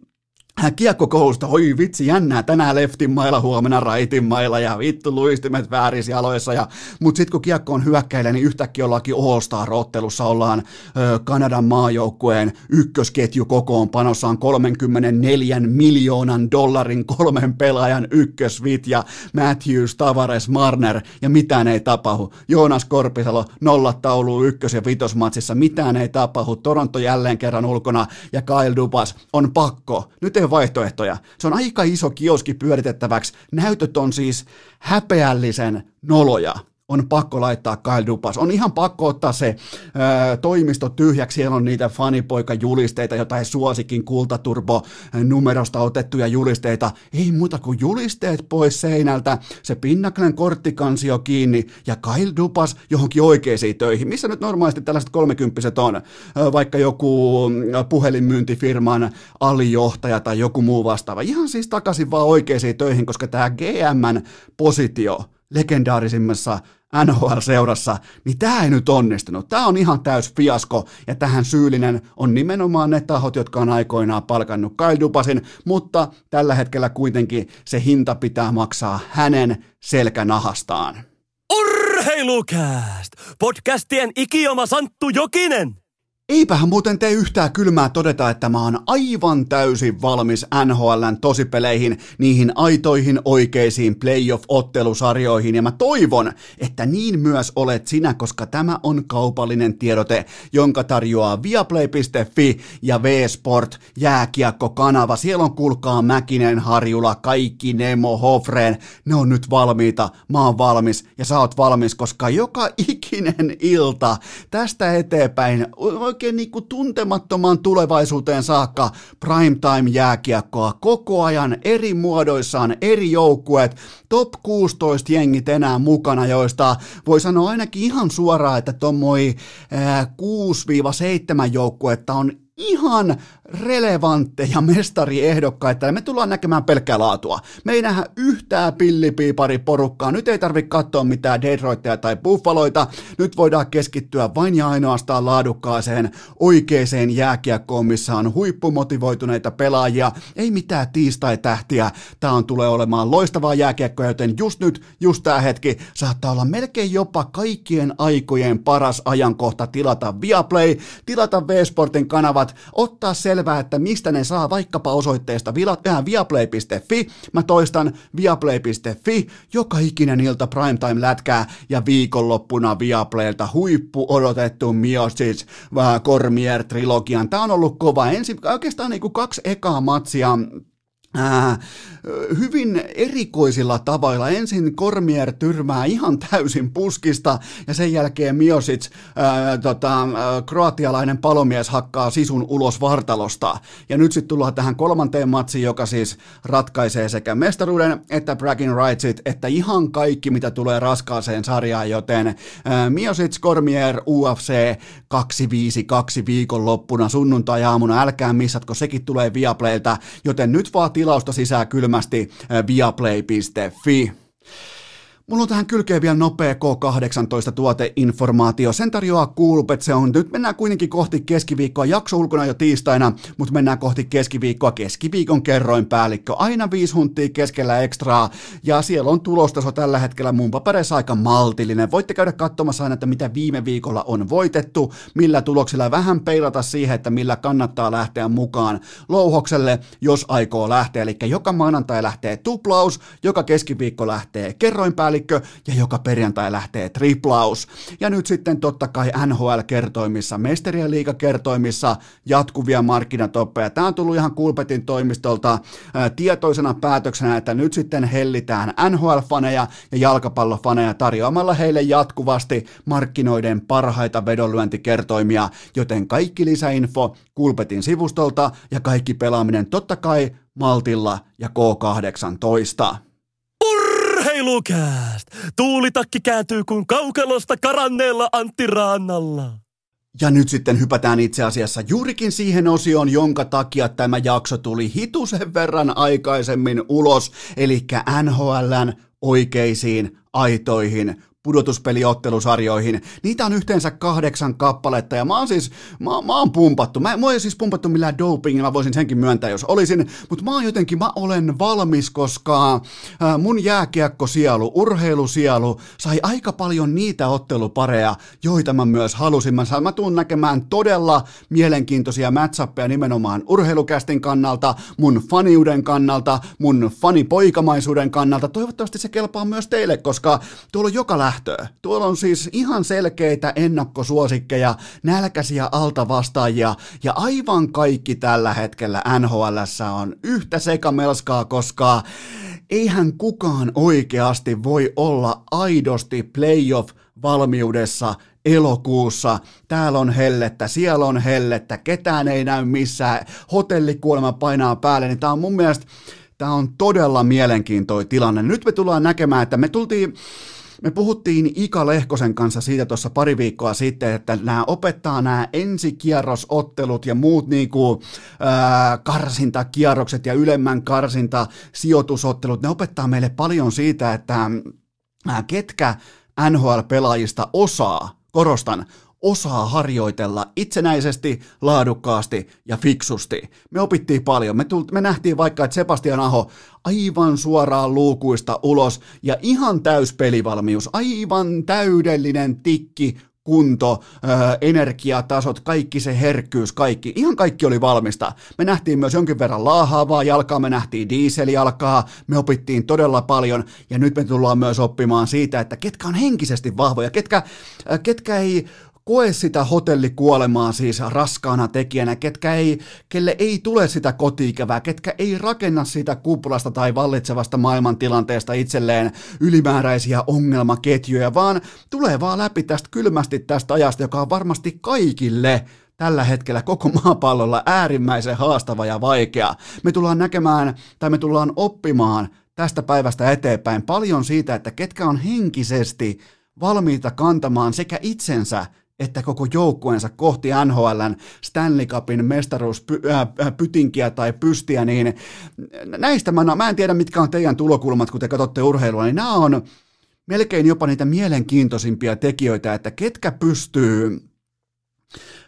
kiekkokoulusta, oi vitsi, jännää, tänään leftin mailla, huomenna raitin mailla ja vittu luistimet vääris jaloissa. Ja, mutta sitten kun kiekko on hyökkäillä, niin yhtäkkiä ollaankin All-Star-ottelussa, ollaan ö, Kanadan maajoukkueen ykkösketju kokoonpanossa on 34 miljoonan dollarin kolmen pelaajan ykkösvit ja Matthews, Tavares, Marner ja mitään ei tapahdu. Joonas Korpisalo nollat taulu ykkös- ja vitosmatsissa, mitään ei tapahdu. Toronto jälleen kerran ulkona ja Kyle Dubas on pakko. Nyt ei ole vaihtoehtoja. Se on aika iso kioski pyöritettäväksi. Näytöt on siis häpeällisen noloja on pakko laittaa Kyle Dupas. On ihan pakko ottaa se ö, toimisto tyhjäksi. Siellä on niitä fanipoika-julisteita, jotain suosikin kultaturbo numerosta otettuja julisteita. Ei muuta kuin julisteet pois seinältä, se Pinnaklen korttikansio kiinni ja Kyle Dupas johonkin oikeisiin töihin. Missä nyt normaalisti tällaiset kolmekymppiset on? Vaikka joku puhelinmyyntifirman alijohtaja tai joku muu vastaava. Ihan siis takaisin vaan oikeisiin töihin, koska tämä GMn positio – legendaarisimmassa NHL-seurassa, niin tämä ei nyt onnistunut. Tämä on ihan täys fiasko, ja tähän syyllinen on nimenomaan ne tahot, jotka on aikoinaan palkannut Kyle Dupasin, mutta tällä hetkellä kuitenkin se hinta pitää maksaa hänen selkänahastaan. Urheilukääst! Podcastien ikioma Santtu Jokinen! Eipähän muuten tee yhtään kylmää todeta, että mä oon aivan täysin valmis NHLn tosipeleihin, niihin aitoihin oikeisiin playoff-ottelusarjoihin, ja mä toivon, että niin myös olet sinä, koska tämä on kaupallinen tiedote, jonka tarjoaa viaplay.fi ja V-Sport jääkiekko-kanava. Siellä on kulkaa Mäkinen, Harjula, kaikki Nemo, Hofreen, ne on nyt valmiita, mä oon valmis, ja sä oot valmis, koska joka ikinen ilta tästä eteenpäin oikein niin kuin tuntemattomaan tulevaisuuteen saakka primetime jääkiekkoa koko ajan eri muodoissaan, eri joukkueet, top 16 jengit enää mukana, joista voi sanoa ainakin ihan suoraan, että tuommoin 6-7 joukkuetta on ihan relevantteja mestariehdokkaita ja me tullaan näkemään pelkkää laatua. Me ei nähdä yhtään pillipiipari porukkaa. Nyt ei tarvitse katsoa mitään Detroitteja tai Buffaloita. Nyt voidaan keskittyä vain ja ainoastaan laadukkaaseen oikeeseen jääkiekkoon, missä on huippumotivoituneita pelaajia. Ei mitään tiistai-tähtiä. Tämä on tulee olemaan loistavaa jääkiekkoa, joten just nyt, just tämä hetki, saattaa olla melkein jopa kaikkien aikojen paras ajankohta tilata Viaplay, tilata V-Sportin kanavat, ottaa se selvää, että mistä ne saa vaikkapa osoitteesta äh, viaplay.fi. Mä toistan viaplay.fi. Joka ikinen ilta primetime lätkää ja viikonloppuna Viaplaylta huippu odotettu Miosic äh, Cormier trilogian. Tää on ollut kova. Ensi, oikeastaan niin kuin kaksi ekaa matsia Äh, hyvin erikoisilla tavoilla. Ensin Kormier tyrmää ihan täysin puskista ja sen jälkeen Miosic, äh, tota, äh, kroatialainen palomies, hakkaa sisun ulos vartalosta. Ja nyt sitten tullaan tähän kolmanteen matsiin, joka siis ratkaisee sekä mestaruuden että bragging rightsit, että ihan kaikki, mitä tulee raskaaseen sarjaan, joten äh, Miosic, Kormier, UFC 252 viikonloppuna sunnuntai-aamuna, älkää missatko, sekin tulee Viaplaylta, joten nyt vaan tilausta sisään kylmästi viaplay.fi. Mulla on tähän kylkeen vielä nopea K18 tuoteinformaatio. Sen tarjoaa Coolbet. Se on, nyt mennään kuitenkin kohti keskiviikkoa. Jakso ulkona jo tiistaina, mutta mennään kohti keskiviikkoa. Keskiviikon kerroin päällikkö. Aina viisi huntia keskellä ekstraa. Ja siellä on tulostaso tällä hetkellä mun papereissa aika maltillinen. Voitte käydä katsomassa aina, että mitä viime viikolla on voitettu, millä tuloksilla vähän peilata siihen, että millä kannattaa lähteä mukaan louhokselle, jos aikoo lähteä. Eli joka maanantai lähtee tuplaus, joka keskiviikko lähtee kerroin päällikkö päällikkö ja joka perjantai lähtee triplaus. Ja nyt sitten totta kai NHL-kertoimissa, Mestarien liigakertoimissa jatkuvia markkinatoppeja. Tämä on tullut ihan Kulpetin toimistolta tietoisena päätöksenä, että nyt sitten hellitään NHL-faneja ja jalkapallofaneja tarjoamalla heille jatkuvasti markkinoiden parhaita vedonlyöntikertoimia, joten kaikki lisäinfo Kulpetin sivustolta ja kaikki pelaaminen totta kai Maltilla ja K18. Urheilukääst! Tuulitakki kääntyy kuin kaukelosta karanneella Antti Raannalla. Ja nyt sitten hypätään itse asiassa juurikin siihen osioon, jonka takia tämä jakso tuli hitusen verran aikaisemmin ulos, eli NHLn oikeisiin, aitoihin pudotuspeliottelusarjoihin. Niitä on yhteensä kahdeksan kappaletta ja mä oon siis, mä, mä oon pumpattu. Mä, mä oon siis pumpattu millään dopingilla, voisin senkin myöntää, jos olisin, mutta mä oon jotenkin, mä olen valmis, koska ää, mun jääkiekkosielu, urheilusielu sai aika paljon niitä ottelupareja, joita mä myös halusin. Mä, mä tuun näkemään todella mielenkiintoisia matchappeja nimenomaan urheilukästin kannalta, mun faniuden kannalta, mun fanipoikamaisuuden kannalta. Toivottavasti se kelpaa myös teille, koska tuolla on joka lähtöä. Tuolla on siis ihan selkeitä ennakkosuosikkeja, nälkäisiä altavastaajia ja aivan kaikki tällä hetkellä NHL on yhtä sekamelskaa, koska eihän kukaan oikeasti voi olla aidosti playoff-valmiudessa elokuussa. Täällä on hellettä, siellä on hellettä, ketään ei näy missään, hotellikuolema painaa päälle, niin tää on mun mielestä, tää on todella mielenkiintoinen tilanne. Nyt me tullaan näkemään, että me tultiin, me puhuttiin Ika Lehkosen kanssa siitä tuossa pari viikkoa sitten, että nämä opettaa nämä ensikierrosottelut ja muut niinku, ää, karsintakierrokset ja ylemmän karsinta sijoitusottelut, ne opettaa meille paljon siitä, että ää, ketkä NHL-pelaajista osaa, korostan, osaa harjoitella itsenäisesti, laadukkaasti ja fiksusti. Me opittiin paljon. Me, tult, me nähtiin vaikka, että Sebastian Aho aivan suoraan luukuista ulos ja ihan täys pelivalmius, aivan täydellinen tikki, kunto, energiatasot, kaikki se herkkyys, kaikki, ihan kaikki oli valmista. Me nähtiin myös jonkin verran laahaavaa jalkaa, me nähtiin dieseljalkaa, me opittiin todella paljon ja nyt me tullaan myös oppimaan siitä, että ketkä on henkisesti vahvoja, ketkä, ketkä ei koe sitä hotellikuolemaa siis raskaana tekijänä, ketkä ei, kelle ei tule sitä kotiikävää, ketkä ei rakenna sitä kuplasta tai vallitsevasta maailmantilanteesta itselleen ylimääräisiä ongelmaketjuja, vaan tulee vaan läpi tästä kylmästi tästä ajasta, joka on varmasti kaikille tällä hetkellä koko maapallolla äärimmäisen haastava ja vaikea. Me tullaan näkemään tai me tullaan oppimaan tästä päivästä eteenpäin paljon siitä, että ketkä on henkisesti valmiita kantamaan sekä itsensä että koko joukkueensa kohti NHLn Stanley Cupin mestaruuspytinkiä tai pystiä, niin näistä mä, mä en tiedä, mitkä on teidän tulokulmat, kun te katsotte urheilua, niin nämä on melkein jopa niitä mielenkiintoisimpia tekijöitä, että ketkä pystyy,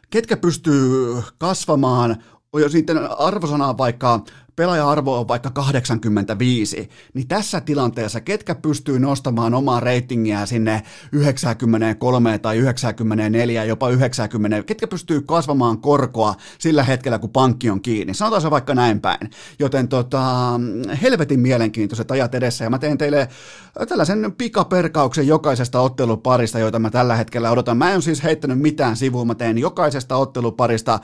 ketkä pystyy kasvamaan, jos sitten arvosanaa vaikka pelaaja-arvo on vaikka 85, niin tässä tilanteessa ketkä pystyy nostamaan omaa reitingiä sinne 93 tai 94, jopa 90, ketkä pystyy kasvamaan korkoa sillä hetkellä, kun pankki on kiinni. Sanotaan se vaikka näin päin. Joten tota, helvetin mielenkiintoiset ajat edessä, ja mä teen teille tällaisen pikaperkauksen jokaisesta otteluparista, joita mä tällä hetkellä odotan. Mä en siis heittänyt mitään sivuun, mä teen jokaisesta otteluparista,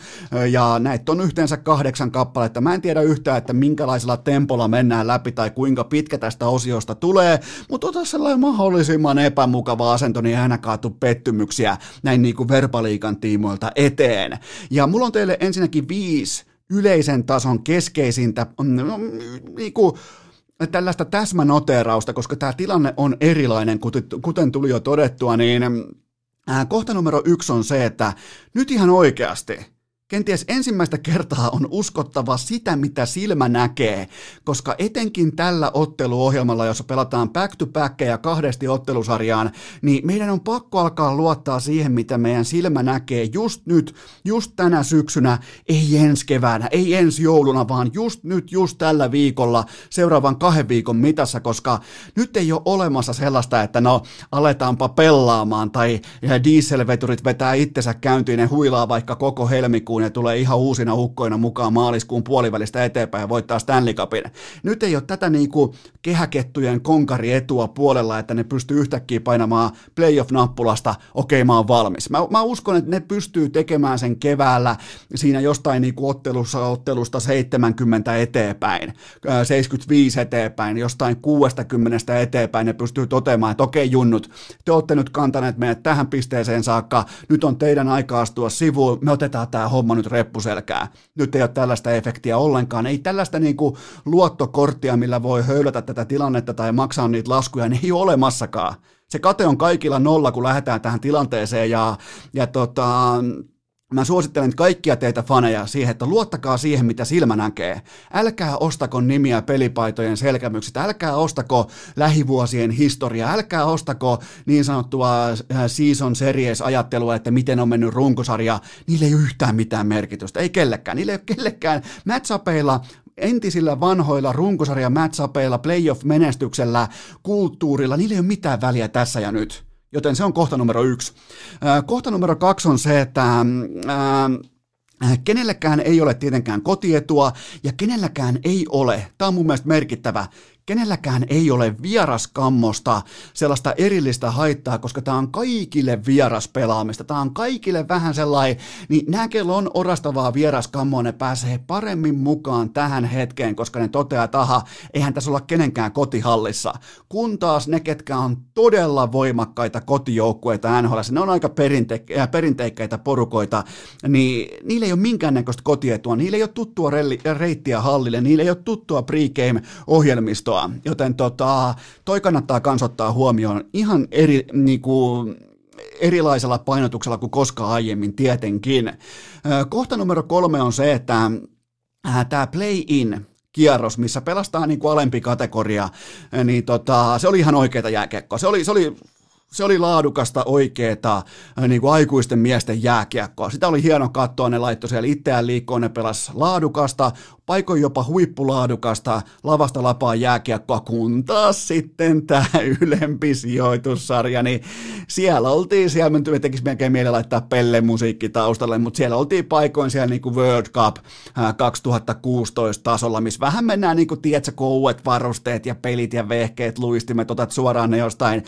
ja näitä on yhteensä kahdeksan kappaletta. Mä en tiedä yhtään, että minkälaisella tempolla mennään läpi tai kuinka pitkä tästä osiosta tulee, mutta ota sellainen mahdollisimman epämukava asento, niin aina kaatu pettymyksiä näin niin kuin verbaliikan tiimoilta eteen. Ja mulla on teille ensinnäkin viisi yleisen tason keskeisintä no, niin kuin, tällaista täsmänoteerausta, koska tämä tilanne on erilainen, kuten tuli jo todettua, niin kohta numero yksi on se, että nyt ihan oikeasti – Kenties ensimmäistä kertaa on uskottava sitä, mitä silmä näkee, koska etenkin tällä otteluohjelmalla, jossa pelataan back to back ja kahdesti ottelusarjaan, niin meidän on pakko alkaa luottaa siihen, mitä meidän silmä näkee just nyt, just tänä syksynä, ei ensi keväänä, ei ensi jouluna, vaan just nyt, just tällä viikolla, seuraavan kahden viikon mitassa, koska nyt ei ole olemassa sellaista, että no aletaanpa pellaamaan tai dieselveturit vetää itsensä käyntiin, ne huilaa vaikka koko helmikuun ja tulee ihan uusina ukkoina mukaan maaliskuun puolivälistä eteenpäin ja voittaa Stanley Cupin. Nyt ei ole tätä niin kuin kehäkettujen konkarietua puolella, että ne pystyy yhtäkkiä painamaan playoff-nappulasta, okei okay, mä oon valmis. Mä, mä uskon, että ne pystyy tekemään sen keväällä siinä jostain niin kuin ottelussa, ottelusta 70 eteenpäin, 75 eteenpäin, jostain 60 eteenpäin, ne pystyy toteamaan, että okei okay, junnut, te olette nyt kantaneet meidät tähän pisteeseen saakka, nyt on teidän aika astua sivuun, me otetaan tämä homma homma nyt reppuselkää. Nyt ei ole tällaista efektiä ollenkaan. Ei tällaista niin kuin luottokorttia, millä voi höylätä tätä tilannetta tai maksaa niitä laskuja, niin ei ole olemassakaan. Se kate on kaikilla nolla, kun lähdetään tähän tilanteeseen ja, ja tota, Mä suosittelen kaikkia teitä faneja siihen, että luottakaa siihen, mitä silmä näkee. Älkää ostako nimiä pelipaitojen selkämyksistä, älkää ostako lähivuosien historiaa, älkää ostako niin sanottua äh, season series ajattelua, että miten on mennyt runkosarja. Niillä ei ole yhtään mitään merkitystä, ei kellekään. Niillä ei ole kellekään matchapeilla entisillä vanhoilla runkosarja matchapeilla, playoff-menestyksellä, kulttuurilla, niillä ei ole mitään väliä tässä ja nyt. Joten se on kohta numero yksi. Kohta numero kaksi on se, että kenellekään ei ole tietenkään kotietua ja kenelläkään ei ole, tämä on mun mielestä merkittävä, kenelläkään ei ole vieraskammosta sellaista erillistä haittaa, koska tämä on kaikille vieras pelaamista. Tämä on kaikille vähän sellainen, niin nämä, on orastavaa vieraskammoa, ne pääsee paremmin mukaan tähän hetkeen, koska ne toteaa, että aha, eihän tässä olla kenenkään kotihallissa. Kun taas ne, ketkä on todella voimakkaita kotijoukkueita NHL, ne on aika perinte- äh, perinteikkäitä porukoita, niin niillä ei ole minkäännäköistä kotietua, niillä ei ole tuttua reittiä hallille, niillä ei ole tuttua pregame-ohjelmistoa, voittoa, joten tota, toi kannattaa kans ottaa huomioon ihan eri, niinku, erilaisella painotuksella kuin koskaan aiemmin tietenkin. Kohta numero kolme on se, että tämä play-in, kierros, missä pelastaa niin kuin alempi kategoria, niin tota, se oli ihan oikeita jääkiekkoa. Se oli, se oli se oli laadukasta, oikeeta, niin kuin aikuisten miesten jääkiekkoa. Sitä oli hieno katsoa, ne laittoi siellä itseään liikkoon, ne pelas laadukasta, paikoin jopa huippulaadukasta lavasta lapaa jääkiekkoa, kun taas sitten tämä ylempi sijoitussarja, niin siellä oltiin, siellä. Me tekisi melkein mieli laittaa Pelle musiikki taustalle, mutta siellä oltiin paikoin siellä niin kuin World Cup 2016 tasolla, missä vähän mennään niin kuin, tiedätkö, kouet, varusteet ja pelit ja vehkeet, luistimet, otat suoraan ne jostain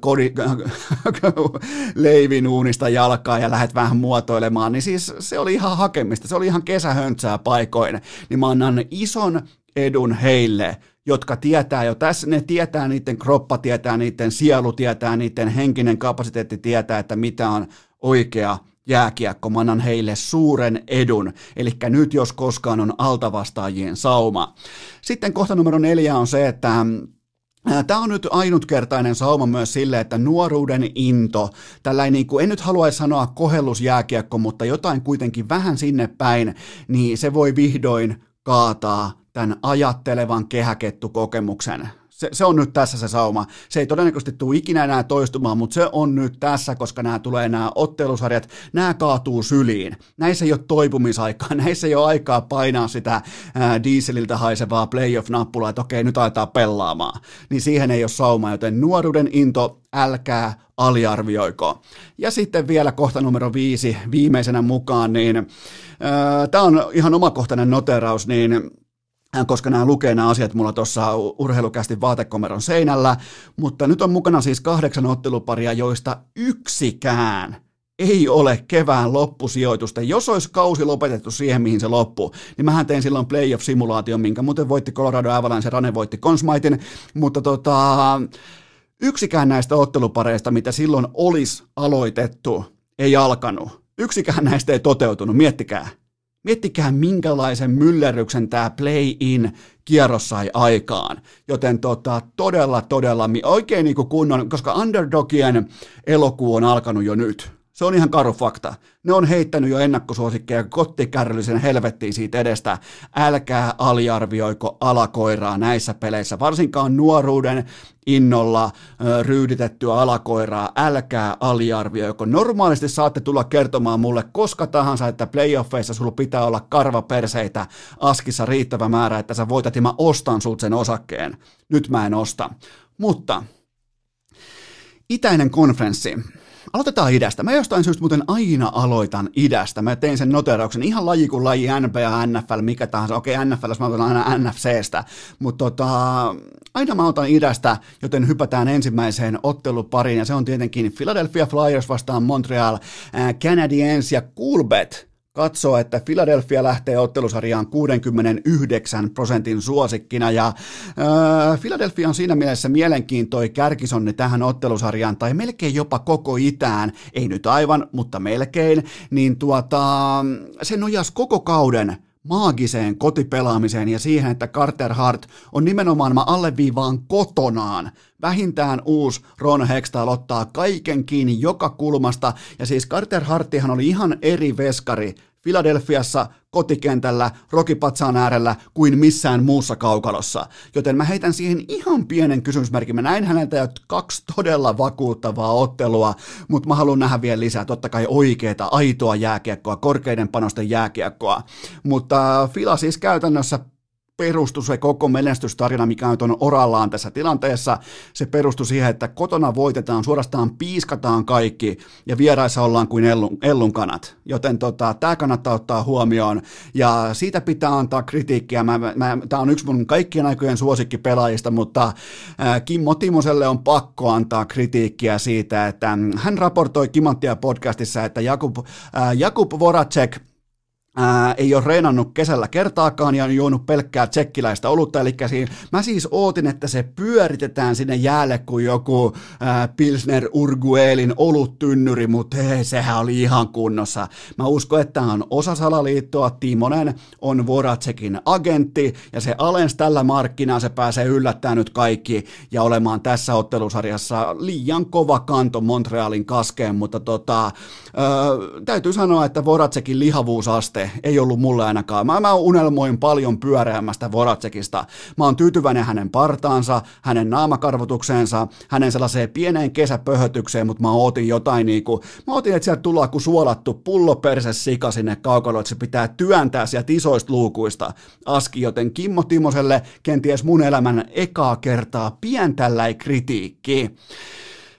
kodi, (laughs) leivin uunista jalkaa ja lähdet vähän muotoilemaan, niin siis se oli ihan hakemista, se oli ihan kesähöntsää paikoin niin mä annan ison edun heille, jotka tietää jo tässä, ne tietää niiden kroppa, tietää niiden sielu, tietää niiden henkinen kapasiteetti, tietää, että mitä on oikea jääkiekko, mä annan heille suuren edun, eli nyt jos koskaan on altavastaajien sauma. Sitten kohta numero neljä on se, että Tämä on nyt ainutkertainen sauma myös sille, että nuoruuden into, tällainen niin kuin, en nyt haluaisi sanoa kohellusjääkiekko, mutta jotain kuitenkin vähän sinne päin, niin se voi vihdoin kaataa tämän ajattelevan kehäkettukokemuksen se, se on nyt tässä se sauma. Se ei todennäköisesti tule ikinä enää toistumaan, mutta se on nyt tässä, koska nämä tulee nämä ottelusarjat, nämä kaatuu syliin. Näissä ei ole toipumisaikaa, (laughs) näissä ei ole aikaa painaa sitä ää, dieseliltä haisevaa playoff-nappulaa, että okei, nyt aletaan pelaamaan. Niin siihen ei ole sauma, joten nuoruuden into, älkää aliarvioiko. Ja sitten vielä kohta numero viisi viimeisenä mukaan, niin tämä on ihan omakohtainen noteraus, niin koska nämä lukee nämä asiat mulla tuossa urheilukästi vaatekomeron seinällä, mutta nyt on mukana siis kahdeksan otteluparia, joista yksikään ei ole kevään loppusijoitusta. Jos olisi kausi lopetettu siihen, mihin se loppuu, niin mähän tein silloin playoff-simulaation, minkä muuten voitti Colorado Avalanche, Rane voitti Consmaitin, mutta tota, yksikään näistä ottelupareista, mitä silloin olisi aloitettu, ei alkanut. Yksikään näistä ei toteutunut, miettikää. Miettikää, minkälaisen myllerryksen tämä play-in kierros sai aikaan. Joten tota, todella, todella, oikein niin kuin kunnon, koska underdogien elokuu on alkanut jo nyt. Se on ihan karu fakta. Ne on heittänyt jo ennakkosuosikkeja kottikärryllisen helvettiin siitä edestä. Älkää aliarvioiko alakoiraa näissä peleissä, varsinkaan nuoruuden innolla ryyditettyä alakoiraa. Älkää aliarvioiko. Normaalisti saatte tulla kertomaan mulle koska tahansa, että playoffeissa sulla pitää olla karvaperseitä askissa riittävä määrä, että sä voitat ja mä ostan sut sen osakkeen. Nyt mä en osta. Mutta itäinen konferenssi Aloitetaan idästä. Mä jostain syystä muuten aina aloitan idästä. Mä tein sen noterauksen ihan laji kuin laji, NBA, NFL, mikä tahansa. Okei, NFL, mä otan aina NFCstä. Mutta tota, aina mä otan idästä, joten hypätään ensimmäiseen ottelupariin. Ja se on tietenkin Philadelphia Flyers vastaan Montreal Canadiens ja Coolbet katsoo, että Philadelphia lähtee ottelusarjaan 69 prosentin suosikkina. Ja äh, Philadelphia on siinä mielessä mielenkiintoi kärkisonni tähän ottelusarjaan tai melkein jopa koko itään, ei nyt aivan, mutta melkein, niin tuota, se nojas koko kauden maagiseen kotipelaamiseen ja siihen, että Carter Hart on nimenomaan, mä alleviivaan kotonaan, vähintään uusi Ron Hextall ottaa kaiken kiinni joka kulmasta, ja siis Carter Harttihan oli ihan eri veskari Filadelfiassa kotikentällä rokipatsaan äärellä kuin missään muussa kaukalossa. Joten mä heitän siihen ihan pienen kysymysmerkin. Mä näin häneltä jo kaksi todella vakuuttavaa ottelua, mutta mä haluan nähdä vielä lisää. Totta kai oikeeta, aitoa jääkiekkoa, korkeiden panosten jääkiekkoa. Mutta Fila siis käytännössä perustui se koko menestystarina, mikä nyt on orallaan tässä tilanteessa. Se perustui siihen, että kotona voitetaan, suorastaan piiskataan kaikki ja vieraissa ollaan kuin ellun, ellun kanat. Joten tota, tämä kannattaa ottaa huomioon ja siitä pitää antaa kritiikkiä. Mä, mä, tämä on yksi mun kaikkien aikojen suosikkipelaajista, mutta äh, Kimmo Timoselle on pakko antaa kritiikkiä siitä, että hän raportoi Kimanttia podcastissa, että Jakub, Jakub Voracek – Ää, ei ole reenannut kesällä kertaakaan ja on juonut pelkkää tsekkiläistä olutta, eli siinä, mä siis ootin, että se pyöritetään sinne jäälle kuin joku ää, Pilsner Urguelin oluttynnyri, mutta hei, sehän oli ihan kunnossa. Mä uskon, että on osa salaliittoa, Timonen on Voracekin agentti, ja se alens tällä markkinaa, se pääsee yllättämään nyt kaikki ja olemaan tässä ottelusarjassa liian kova kanto Montrealin kaskeen, mutta tota, ää, täytyy sanoa, että Voracekin lihavuusaste ei ollut mulle ainakaan. Mä, mä unelmoin paljon pyöreämmästä Voracekista. Mä oon tyytyväinen hänen partaansa, hänen naamakarvotukseensa, hänen sellaiseen pieneen kesäpöhötykseen, mutta mä ootin jotain niinku, mä ootin, että sieltä tullaan kuin suolattu pulloperse sika sinne kaukalo, että se pitää työntää sieltä isoista luukuista aski, joten Kimmo Timoselle kenties mun elämän ekaa kertaa pientällä kritiikki.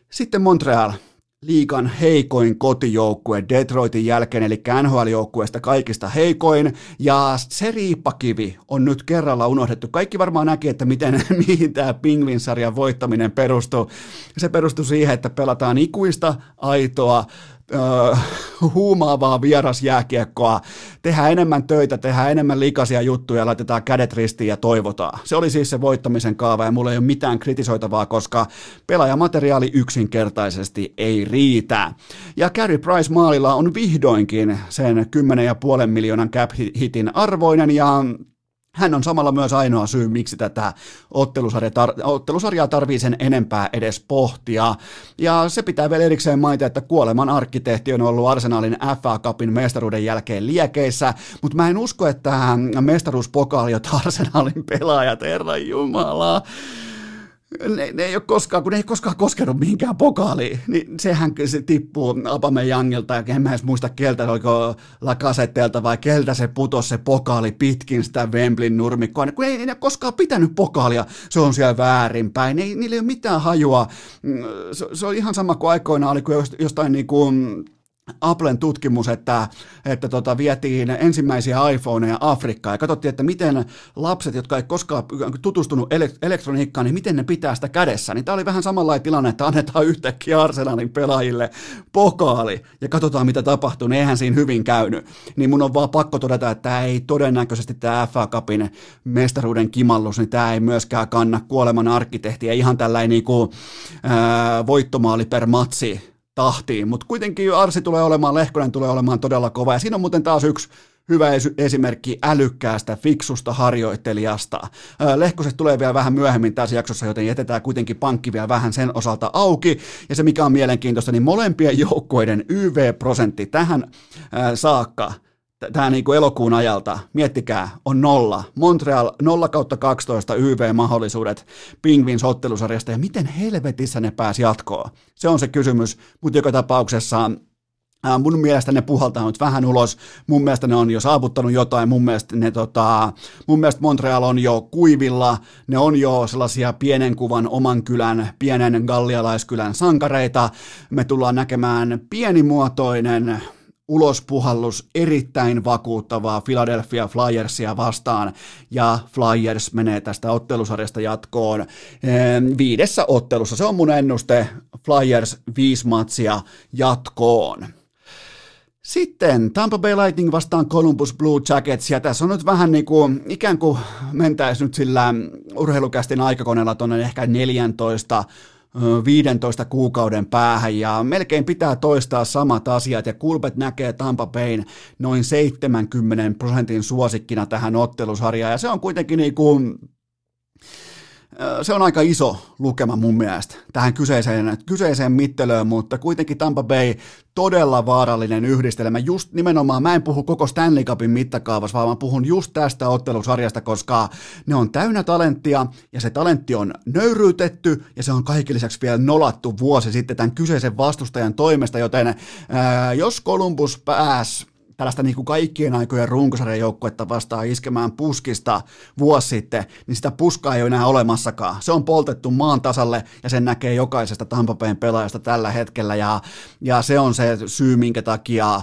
Sitten Montreal liikan heikoin kotijoukkue Detroitin jälkeen, eli NHL-joukkueesta kaikista heikoin, ja se riippakivi on nyt kerralla unohdettu. Kaikki varmaan näki, että miten, (laughs) mihin tämä Pingvin-sarjan voittaminen perustuu. Se perustui siihen, että pelataan ikuista, aitoa, uh, huumaavaa vierasjääkiekkoa, tehdään enemmän töitä, tehdään enemmän likaisia juttuja, laitetaan kädet ristiin ja toivotaan. Se oli siis se voittamisen kaava ja mulla ei ole mitään kritisoitavaa, koska pelaajamateriaali yksinkertaisesti ei riitä. Ja Carey Price maalilla on vihdoinkin sen 10,5 miljoonan cap hitin arvoinen ja hän on samalla myös ainoa syy, miksi tätä ottelusarjaa, tar- ottelusarjaa tarvii sen enempää edes pohtia. Ja se pitää vielä erikseen mainita, että kuoleman arkkitehti on ollut Arsenalin FA Cupin mestaruuden jälkeen liekeissä, mutta mä en usko, että mestaruuspokaali, jota Arsenalin pelaajat, herran ne, ne, ei ole koskaan, kun ne ei koskaan koskenut mihinkään pokaaliin, niin sehän se tippuu Jangilta ja en mä edes muista keltä, oliko Lakasetteelta vai keltä se putosi se pokaali pitkin sitä Wembleyn nurmikkoa, kun ei, ei ne koskaan pitänyt pokaalia, se on siellä väärinpäin, ei, niillä ei ole mitään hajua, mm, se, se on ihan sama kuin aikoinaan oli, kun jostain niin kuin Applen tutkimus, että, että tota, vietiin ensimmäisiä iPhoneja Afrikkaan ja katsottiin, että miten lapset, jotka ei koskaan tutustunut elektroniikkaan, niin miten ne pitää sitä kädessä. Niin tämä oli vähän samanlainen tilanne, että annetaan yhtäkkiä Arsenalin pelaajille pokaali ja katsotaan mitä tapahtuu, niin eihän siinä hyvin käynyt. Niin mun on vaan pakko todeta, että tämä ei todennäköisesti tämä FA Cupin mestaruuden kimallus, niin tämä ei myöskään kanna kuoleman arkkitehtiä ihan tällainen niin kuin, ää, voittomaali per matsi tahtiin, mutta kuitenkin Arsi tulee olemaan, Lehkonen tulee olemaan todella kova, ja siinä on muuten taas yksi hyvä esimerkki älykkäästä, fiksusta harjoittelijasta. Lehkoset tulee vielä vähän myöhemmin tässä jaksossa, joten jätetään kuitenkin pankki vielä vähän sen osalta auki. Ja se mikä on mielenkiintoista, niin molempien joukkueiden YV-prosentti tähän saakka tämä niin elokuun ajalta, miettikää, on nolla. Montreal 0 kautta 12 YV-mahdollisuudet Pingvins ottelusarjasta, ja miten helvetissä ne pääsi jatkoon? Se on se kysymys, mutta joka tapauksessa Mun mielestä ne puhaltaa nyt vähän ulos, mun mielestä ne on jo saavuttanut jotain, mun mielestä, ne, tota, mun mielestä Montreal on jo kuivilla, ne on jo sellaisia pienen kuvan oman kylän, pienen gallialaiskylän sankareita, me tullaan näkemään pienimuotoinen ulospuhallus erittäin vakuuttavaa Philadelphia Flyersia vastaan ja Flyers menee tästä ottelusarjasta jatkoon ehm, viidessä ottelussa. Se on mun ennuste Flyers viisi matsia jatkoon. Sitten Tampa Bay Lightning vastaan Columbus Blue Jackets, ja tässä on nyt vähän niin kuin, ikään kuin mentäisiin nyt sillä urheilukästin aikakoneella tuonne ehkä 14 15 kuukauden päähän ja melkein pitää toistaa samat asiat ja Kulpet näkee Tampa Bayn noin 70 prosentin suosikkina tähän ottelusarjaan ja se on kuitenkin niin kuin se on aika iso lukema mun mielestä tähän kyseiseen, kyseiseen mittelöön, mutta kuitenkin Tampa Bay todella vaarallinen yhdistelmä. Just nimenomaan, mä en puhu koko Stanley Cupin mittakaavassa, vaan mä puhun just tästä ottelusarjasta, koska ne on täynnä talenttia ja se talentti on nöyryytetty ja se on kaikki lisäksi vielä nolattu vuosi sitten tämän kyseisen vastustajan toimesta, joten ää, jos Columbus pääs tällaista niin kuin kaikkien aikojen runkosarjan joukkuetta vastaan iskemään puskista vuosi sitten, niin sitä puskaa ei ole enää olemassakaan. Se on poltettu maan tasalle ja sen näkee jokaisesta Tampapeen pelaajasta tällä hetkellä ja, ja se on se syy, minkä takia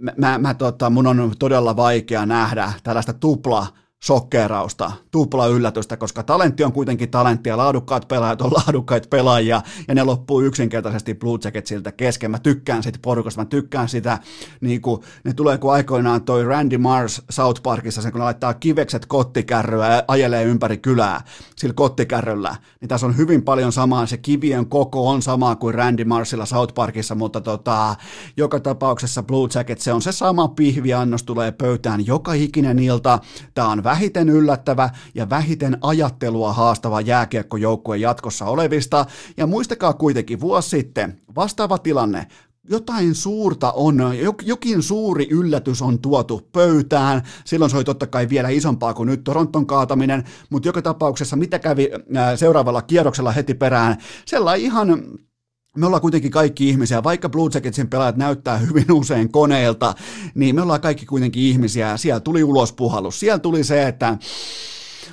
mä, mä, mä tota, mun on todella vaikea nähdä tällaista tupla sokkerausta, tupla yllätystä, koska talentti on kuitenkin talenttia, laadukkaat pelaajat on (laughs) laadukkaita pelaajia, ja ne loppuu yksinkertaisesti Blue Jacketsilta kesken. Mä tykkään siitä porukasta, mä tykkään sitä, niin kuin, ne tulee kuin aikoinaan toi Randy Mars South Parkissa, sen kun ne laittaa kivekset kottikärryä ja ajelee ympäri kylää sillä kottikärryllä, niin tässä on hyvin paljon samaa, se kivien koko on sama kuin Randy Marsilla South Parkissa, mutta tota, joka tapauksessa Blue Jacket, se on se sama pihviannos tulee pöytään joka ikinen ilta, tää on vähiten yllättävä ja vähiten ajattelua haastava jääkiekkojoukkue jatkossa olevista. Ja muistakaa kuitenkin vuosi sitten vastaava tilanne, jotain suurta on, jokin suuri yllätys on tuotu pöytään. Silloin se oli totta kai vielä isompaa kuin nyt Toronton kaataminen, mutta joka tapauksessa mitä kävi seuraavalla kierroksella heti perään, sellainen ihan me ollaan kuitenkin kaikki ihmisiä, vaikka Blue Jacketsin pelaajat näyttää hyvin usein koneelta, niin me ollaan kaikki kuitenkin ihmisiä. Siellä tuli ulospuhallus. Siellä tuli se, että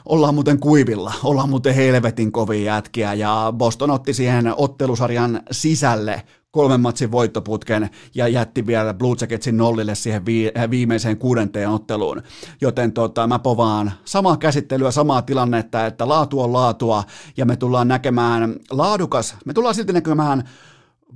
ollaan muuten kuivilla, ollaan muuten helvetin kovin jätkiä ja Boston otti siihen ottelusarjan sisälle kolmen matsin voittoputken ja jätti vielä Blue Jacketsin nollille siihen äh, viimeiseen kuudenteen otteluun. Joten tota, mä povaan samaa käsittelyä, samaa tilannetta, että laatu on laatua ja me tullaan näkemään laadukas, me tullaan silti näkemään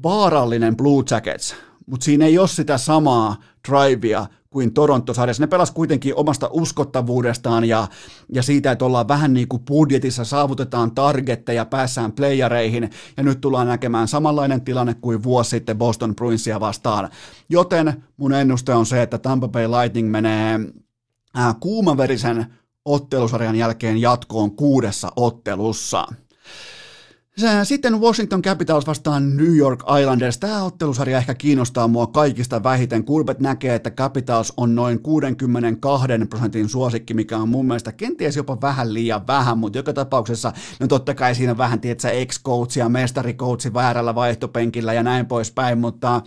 vaarallinen Blue Jackets, mutta siinä ei ole sitä samaa drivea kuin Toronto-sarjassa. Ne pelas kuitenkin omasta uskottavuudestaan ja, ja siitä, että ollaan vähän niin kuin budjetissa, saavutetaan targetteja, päässään playereihin, ja nyt tullaan näkemään samanlainen tilanne kuin vuosi sitten Boston Bruinsia vastaan. Joten mun ennuste on se, että Tampa Bay Lightning menee äh, kuumaverisen ottelusarjan jälkeen jatkoon kuudessa ottelussa. Sitten Washington Capitals vastaan New York Islanders. Tämä ottelusarja ehkä kiinnostaa mua kaikista vähiten. Kulpet näkee, että Capitals on noin 62 prosentin suosikki, mikä on mun mielestä kenties jopa vähän liian vähän, mutta joka tapauksessa, no totta kai siinä vähän, tietsä, ex-coach ja mestarikoutsi väärällä vaihtopenkillä ja näin poispäin, mutta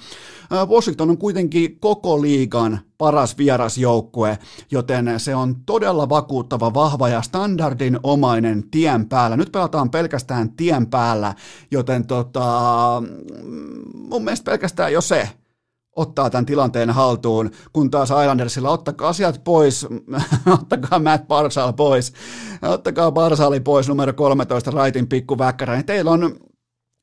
Washington on kuitenkin koko liigan paras vierasjoukkue, joten se on todella vakuuttava, vahva ja standardin omainen tien päällä. Nyt pelataan pelkästään tien päällä, joten tota, mun mielestä pelkästään jo se ottaa tämän tilanteen haltuun, kun taas Islandersilla ottakaa asiat (laughs) pois, ottakaa Matt Barsal pois, ottakaa Barsali pois numero 13 raitin pikku väkkärä, niin teillä on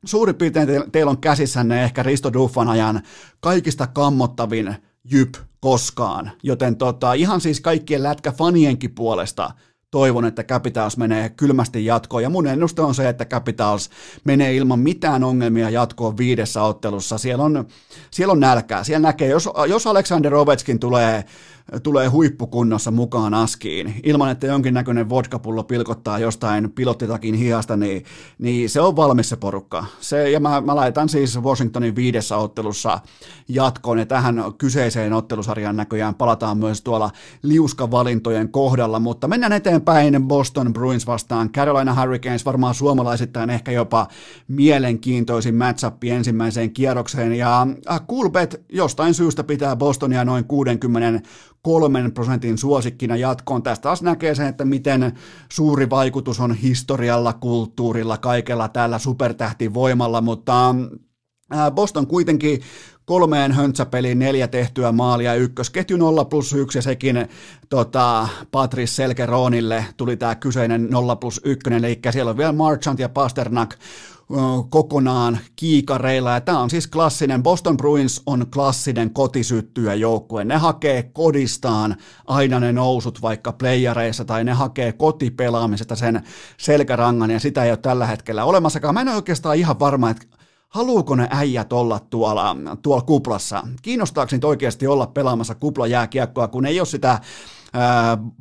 suurin piirtein teillä on käsissänne ehkä Risto Duffan ajan kaikista kammottavin jyp koskaan. Joten tota, ihan siis kaikkien lätkäfanienkin puolesta toivon, että Capitals menee kylmästi jatkoon. Ja mun ennuste on se, että Capitals menee ilman mitään ongelmia jatkoon viidessä ottelussa. Siellä on, siellä on nälkää. Siellä näkee, jos, jos Alexander Ovechkin tulee tulee huippukunnossa mukaan askiin, ilman että jonkinnäköinen vodkapullo pilkottaa jostain pilottitakin hiasta, niin, niin se on valmis se porukka. Se, ja mä, mä laitan siis Washingtonin viidessä ottelussa jatkoon, ja tähän kyseiseen ottelusarjan näköjään palataan myös tuolla liuskavalintojen kohdalla, mutta mennään eteenpäin Boston Bruins vastaan Carolina Hurricanes, varmaan suomalaisittain ehkä jopa mielenkiintoisin matchup ensimmäiseen kierrokseen, ja äh, Coolbet jostain syystä pitää Bostonia noin 60 kolmen prosentin suosikkina jatkoon. Tästä taas näkee sen, että miten suuri vaikutus on historialla, kulttuurilla, kaikella tällä supertähtivoimalla, mutta Boston kuitenkin kolmeen höntsäpeliin neljä tehtyä maalia, ykkösketju 0 plus 1 ja sekin tota, Patrice Selkeronille tuli tämä kyseinen 0 plus 1, eli siellä on vielä Marchant ja Pasternak kokonaan kiikareilla. Ja tämä on siis klassinen, Boston Bruins on klassinen kotisyttyä joukkue. Ne hakee kodistaan aina ne nousut vaikka playareissa tai ne hakee kotipelaamisesta sen selkärangan ja sitä ei ole tällä hetkellä olemassakaan. Mä en oikeastaan ihan varma, että haluuko ne äijät olla tuolla, tuolla kuplassa. Kiinnostaako niitä oikeasti olla pelaamassa kuplajääkiekkoa, kun ei ole sitä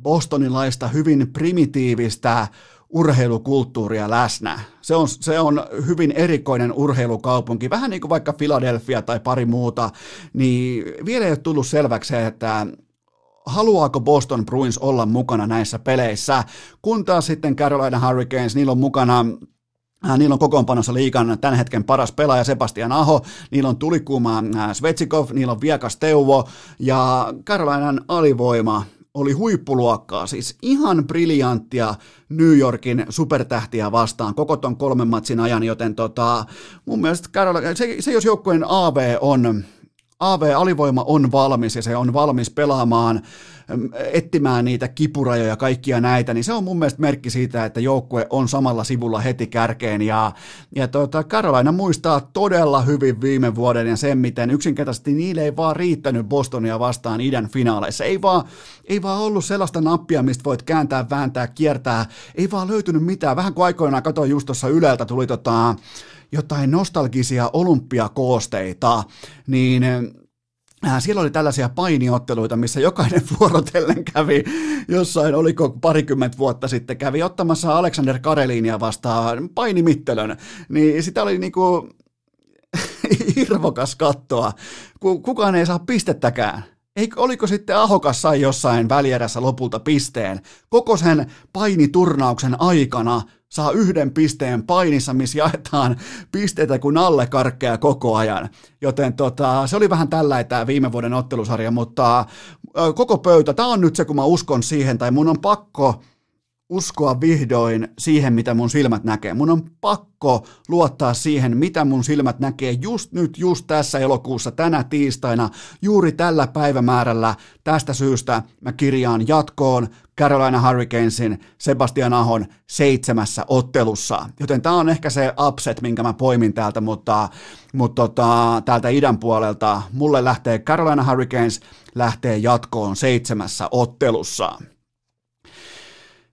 bostonilaista hyvin primitiivistä urheilukulttuuria läsnä. Se on, se on hyvin erikoinen urheilukaupunki, vähän niin kuin vaikka Philadelphia tai pari muuta, niin vielä ei ole tullut selväksi, että haluaako Boston Bruins olla mukana näissä peleissä, kun taas sitten Carolina Hurricanes, niillä on mukana Äh, niillä on kokoonpanossa liikan tämän hetken paras pelaaja Sebastian Aho, niillä on tulikuuma äh, Svetsikov, niillä on viekas Teuvo ja Carolinan alivoima oli huippuluokkaa, siis ihan briljanttia New Yorkin supertähtiä vastaan koko ton kolmen matsin ajan, joten tota, mun mielestä se, se jos joukkueen AV on, AV-alivoima on valmis ja se on valmis pelaamaan etsimään niitä kipurajoja ja kaikkia näitä, niin se on mun mielestä merkki siitä, että joukkue on samalla sivulla heti kärkeen. Ja, ja tuota, Carolina muistaa todella hyvin viime vuoden ja sen, miten yksinkertaisesti niille ei vaan riittänyt Bostonia vastaan idän finaaleissa. Ei vaan, ei vaan ollut sellaista nappia, mistä voit kääntää, vääntää, kiertää. Ei vaan löytynyt mitään. Vähän kuin aikoinaan katsoin just tuossa Yleltä, tuli tota, jotain nostalgisia olympiakoosteita, niin Äh, siellä oli tällaisia painiotteluita, missä jokainen (laughs) vuorotellen kävi jossain, oliko parikymmentä vuotta sitten, kävi ottamassa Alexander Karelinia vastaan painimittelön. Niin sitä oli niinku (laughs) irvokas kattoa. Kukaan ei saa pistettäkään. Eikö, oliko sitten Ahokas sai jossain välierässä lopulta pisteen? Koko sen painiturnauksen aikana saa yhden pisteen painissa, missä jaetaan pisteitä kuin alle karkkeja koko ajan. Joten tota, se oli vähän tällä tämä viime vuoden ottelusarja, mutta koko pöytä, tämä on nyt se, kun mä uskon siihen, tai mun on pakko uskoa vihdoin siihen, mitä mun silmät näkee. Mun on pakko luottaa siihen, mitä mun silmät näkee just nyt, just tässä elokuussa, tänä tiistaina, juuri tällä päivämäärällä. Tästä syystä mä kirjaan jatkoon Carolina Hurricanesin Sebastian Ahon seitsemässä ottelussa. Joten tämä on ehkä se upset, minkä mä poimin täältä, mutta, mutta tota, täältä idän puolelta mulle lähtee Carolina Hurricanes, lähtee jatkoon seitsemässä ottelussa.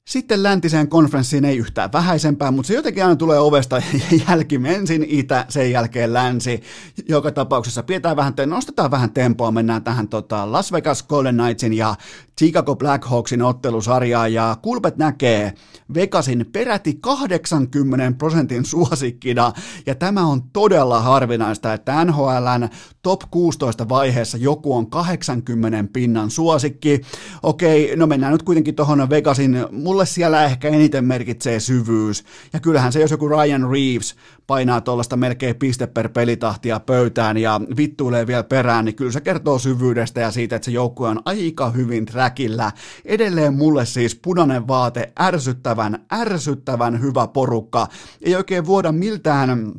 Sitten läntiseen konferenssiin ei yhtään vähäisempää, mutta se jotenkin aina tulee ovesta (laughs) jälki ensin itä, sen jälkeen länsi. Joka tapauksessa pidetään vähän, nostetaan vähän tempoa, mennään tähän tota Las Vegas Golden Knightsin ja Chicago Blackhawksin ottelusarjaa ja kulpet näkee Vegasin peräti 80 prosentin suosikkina ja tämä on todella harvinaista, että NHLn top 16 vaiheessa joku on 80 pinnan suosikki. Okei, no mennään nyt kuitenkin tuohon Vegasin, mulle siellä ehkä eniten merkitsee syvyys ja kyllähän se jos joku Ryan Reeves painaa tuollaista melkein piste per pelitahtia pöytään ja vittuilee vielä perään, niin kyllä se kertoo syvyydestä ja siitä, että se joukkue on aika hyvin trackillä. Edelleen mulle siis punainen vaate, ärsyttävän, ärsyttävän hyvä porukka. Ei oikein vuoda miltään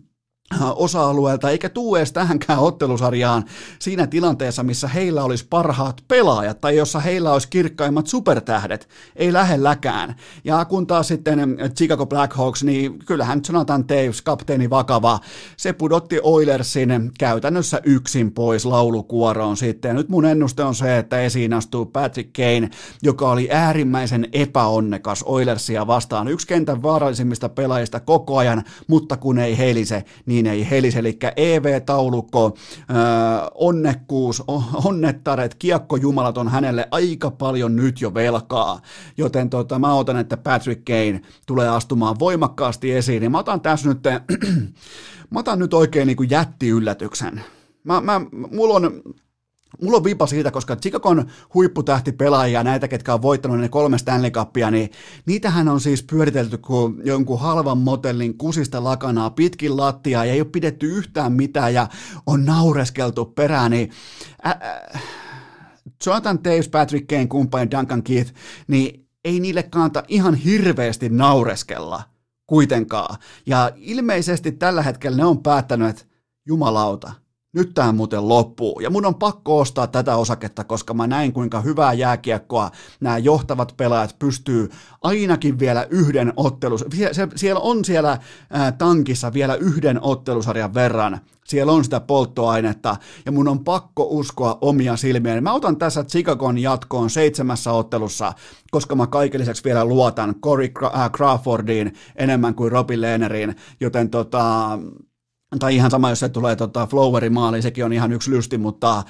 osa-alueelta, eikä tuu edes tähänkään ottelusarjaan siinä tilanteessa, missä heillä olisi parhaat pelaajat tai jossa heillä olisi kirkkaimmat supertähdet, ei lähelläkään. Ja kun taas sitten Chicago Blackhawks, niin kyllähän Jonathan Taves, kapteeni vakava, se pudotti Oilersin käytännössä yksin pois laulukuoroon sitten. Nyt mun ennuste on se, että esiin astuu Patrick Kane, joka oli äärimmäisen epäonnekas Oilersia vastaan. Yksi kentän vaarallisimmista pelaajista koko ajan, mutta kun ei helise, niin niin ei helisi, eli EV-taulukko, onnekkuus, onnettaret, kiekkojumalat on hänelle aika paljon nyt jo velkaa, joten tota, mä otan, että Patrick Kane tulee astumaan voimakkaasti esiin, niin mä otan tässä nyt, (clears throat) mä otan nyt oikein niin jättiyllätyksen. Mä, mä, mulla on Mulla on vipa siitä, koska Chicagon huipputähtipelaajia, näitä, ketkä on voittanut ne kolme Stanley Cupia, niin niitähän on siis pyöritelty kuin jonkun halvan motellin kusista lakanaa pitkin lattiaa ja ei ole pidetty yhtään mitään ja on naureskeltu perään, niin ä, ä, Jonathan Taves, Patrick Kane, kumppani Duncan Keith, niin ei niille kannata ihan hirveästi naureskella kuitenkaan. Ja ilmeisesti tällä hetkellä ne on päättänyt, että jumalauta, nyt tämä muuten loppuu. Ja mun on pakko ostaa tätä osaketta, koska mä näin kuinka hyvää jääkiekkoa nämä johtavat pelaajat pystyy ainakin vielä yhden ottelus. Siellä on siellä tankissa vielä yhden ottelusarjan verran. Siellä on sitä polttoainetta ja mun on pakko uskoa omia silmiä. Mä otan tässä Chicagon jatkoon seitsemässä ottelussa, koska mä kaiken lisäksi vielä luotan Corey Crawfordiin enemmän kuin Robin Lehneriin, joten tota, tai ihan sama, jos se tulee tota, Flowerin maaliin, sekin on ihan yksi lysti, mutta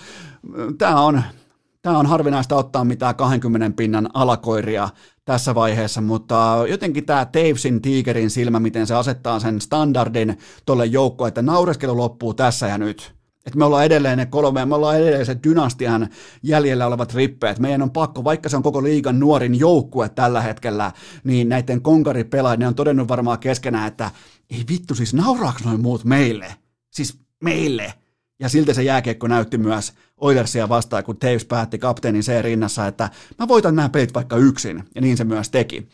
tämä on, tämä on harvinaista ottaa mitään 20 pinnan alakoiria tässä vaiheessa, mutta jotenkin tämä Tavesin tiikerin silmä, miten se asettaa sen standardin tolle joukkoon, että naureskelu loppuu tässä ja nyt. Että me ollaan edelleen ne kolme, me ollaan edelleen se dynastian jäljellä olevat rippeet. Meidän on pakko, vaikka se on koko liigan nuorin joukkue tällä hetkellä, niin näiden konkaripelaajien on todennut varmaan keskenään, että ei vittu, siis nauraako noin muut meille? Siis meille. Ja siltä se jääkiekko näytti myös Oilersia vastaan, kun Taves päätti kapteenin C rinnassa, että mä voitan nämä pelit vaikka yksin, ja niin se myös teki.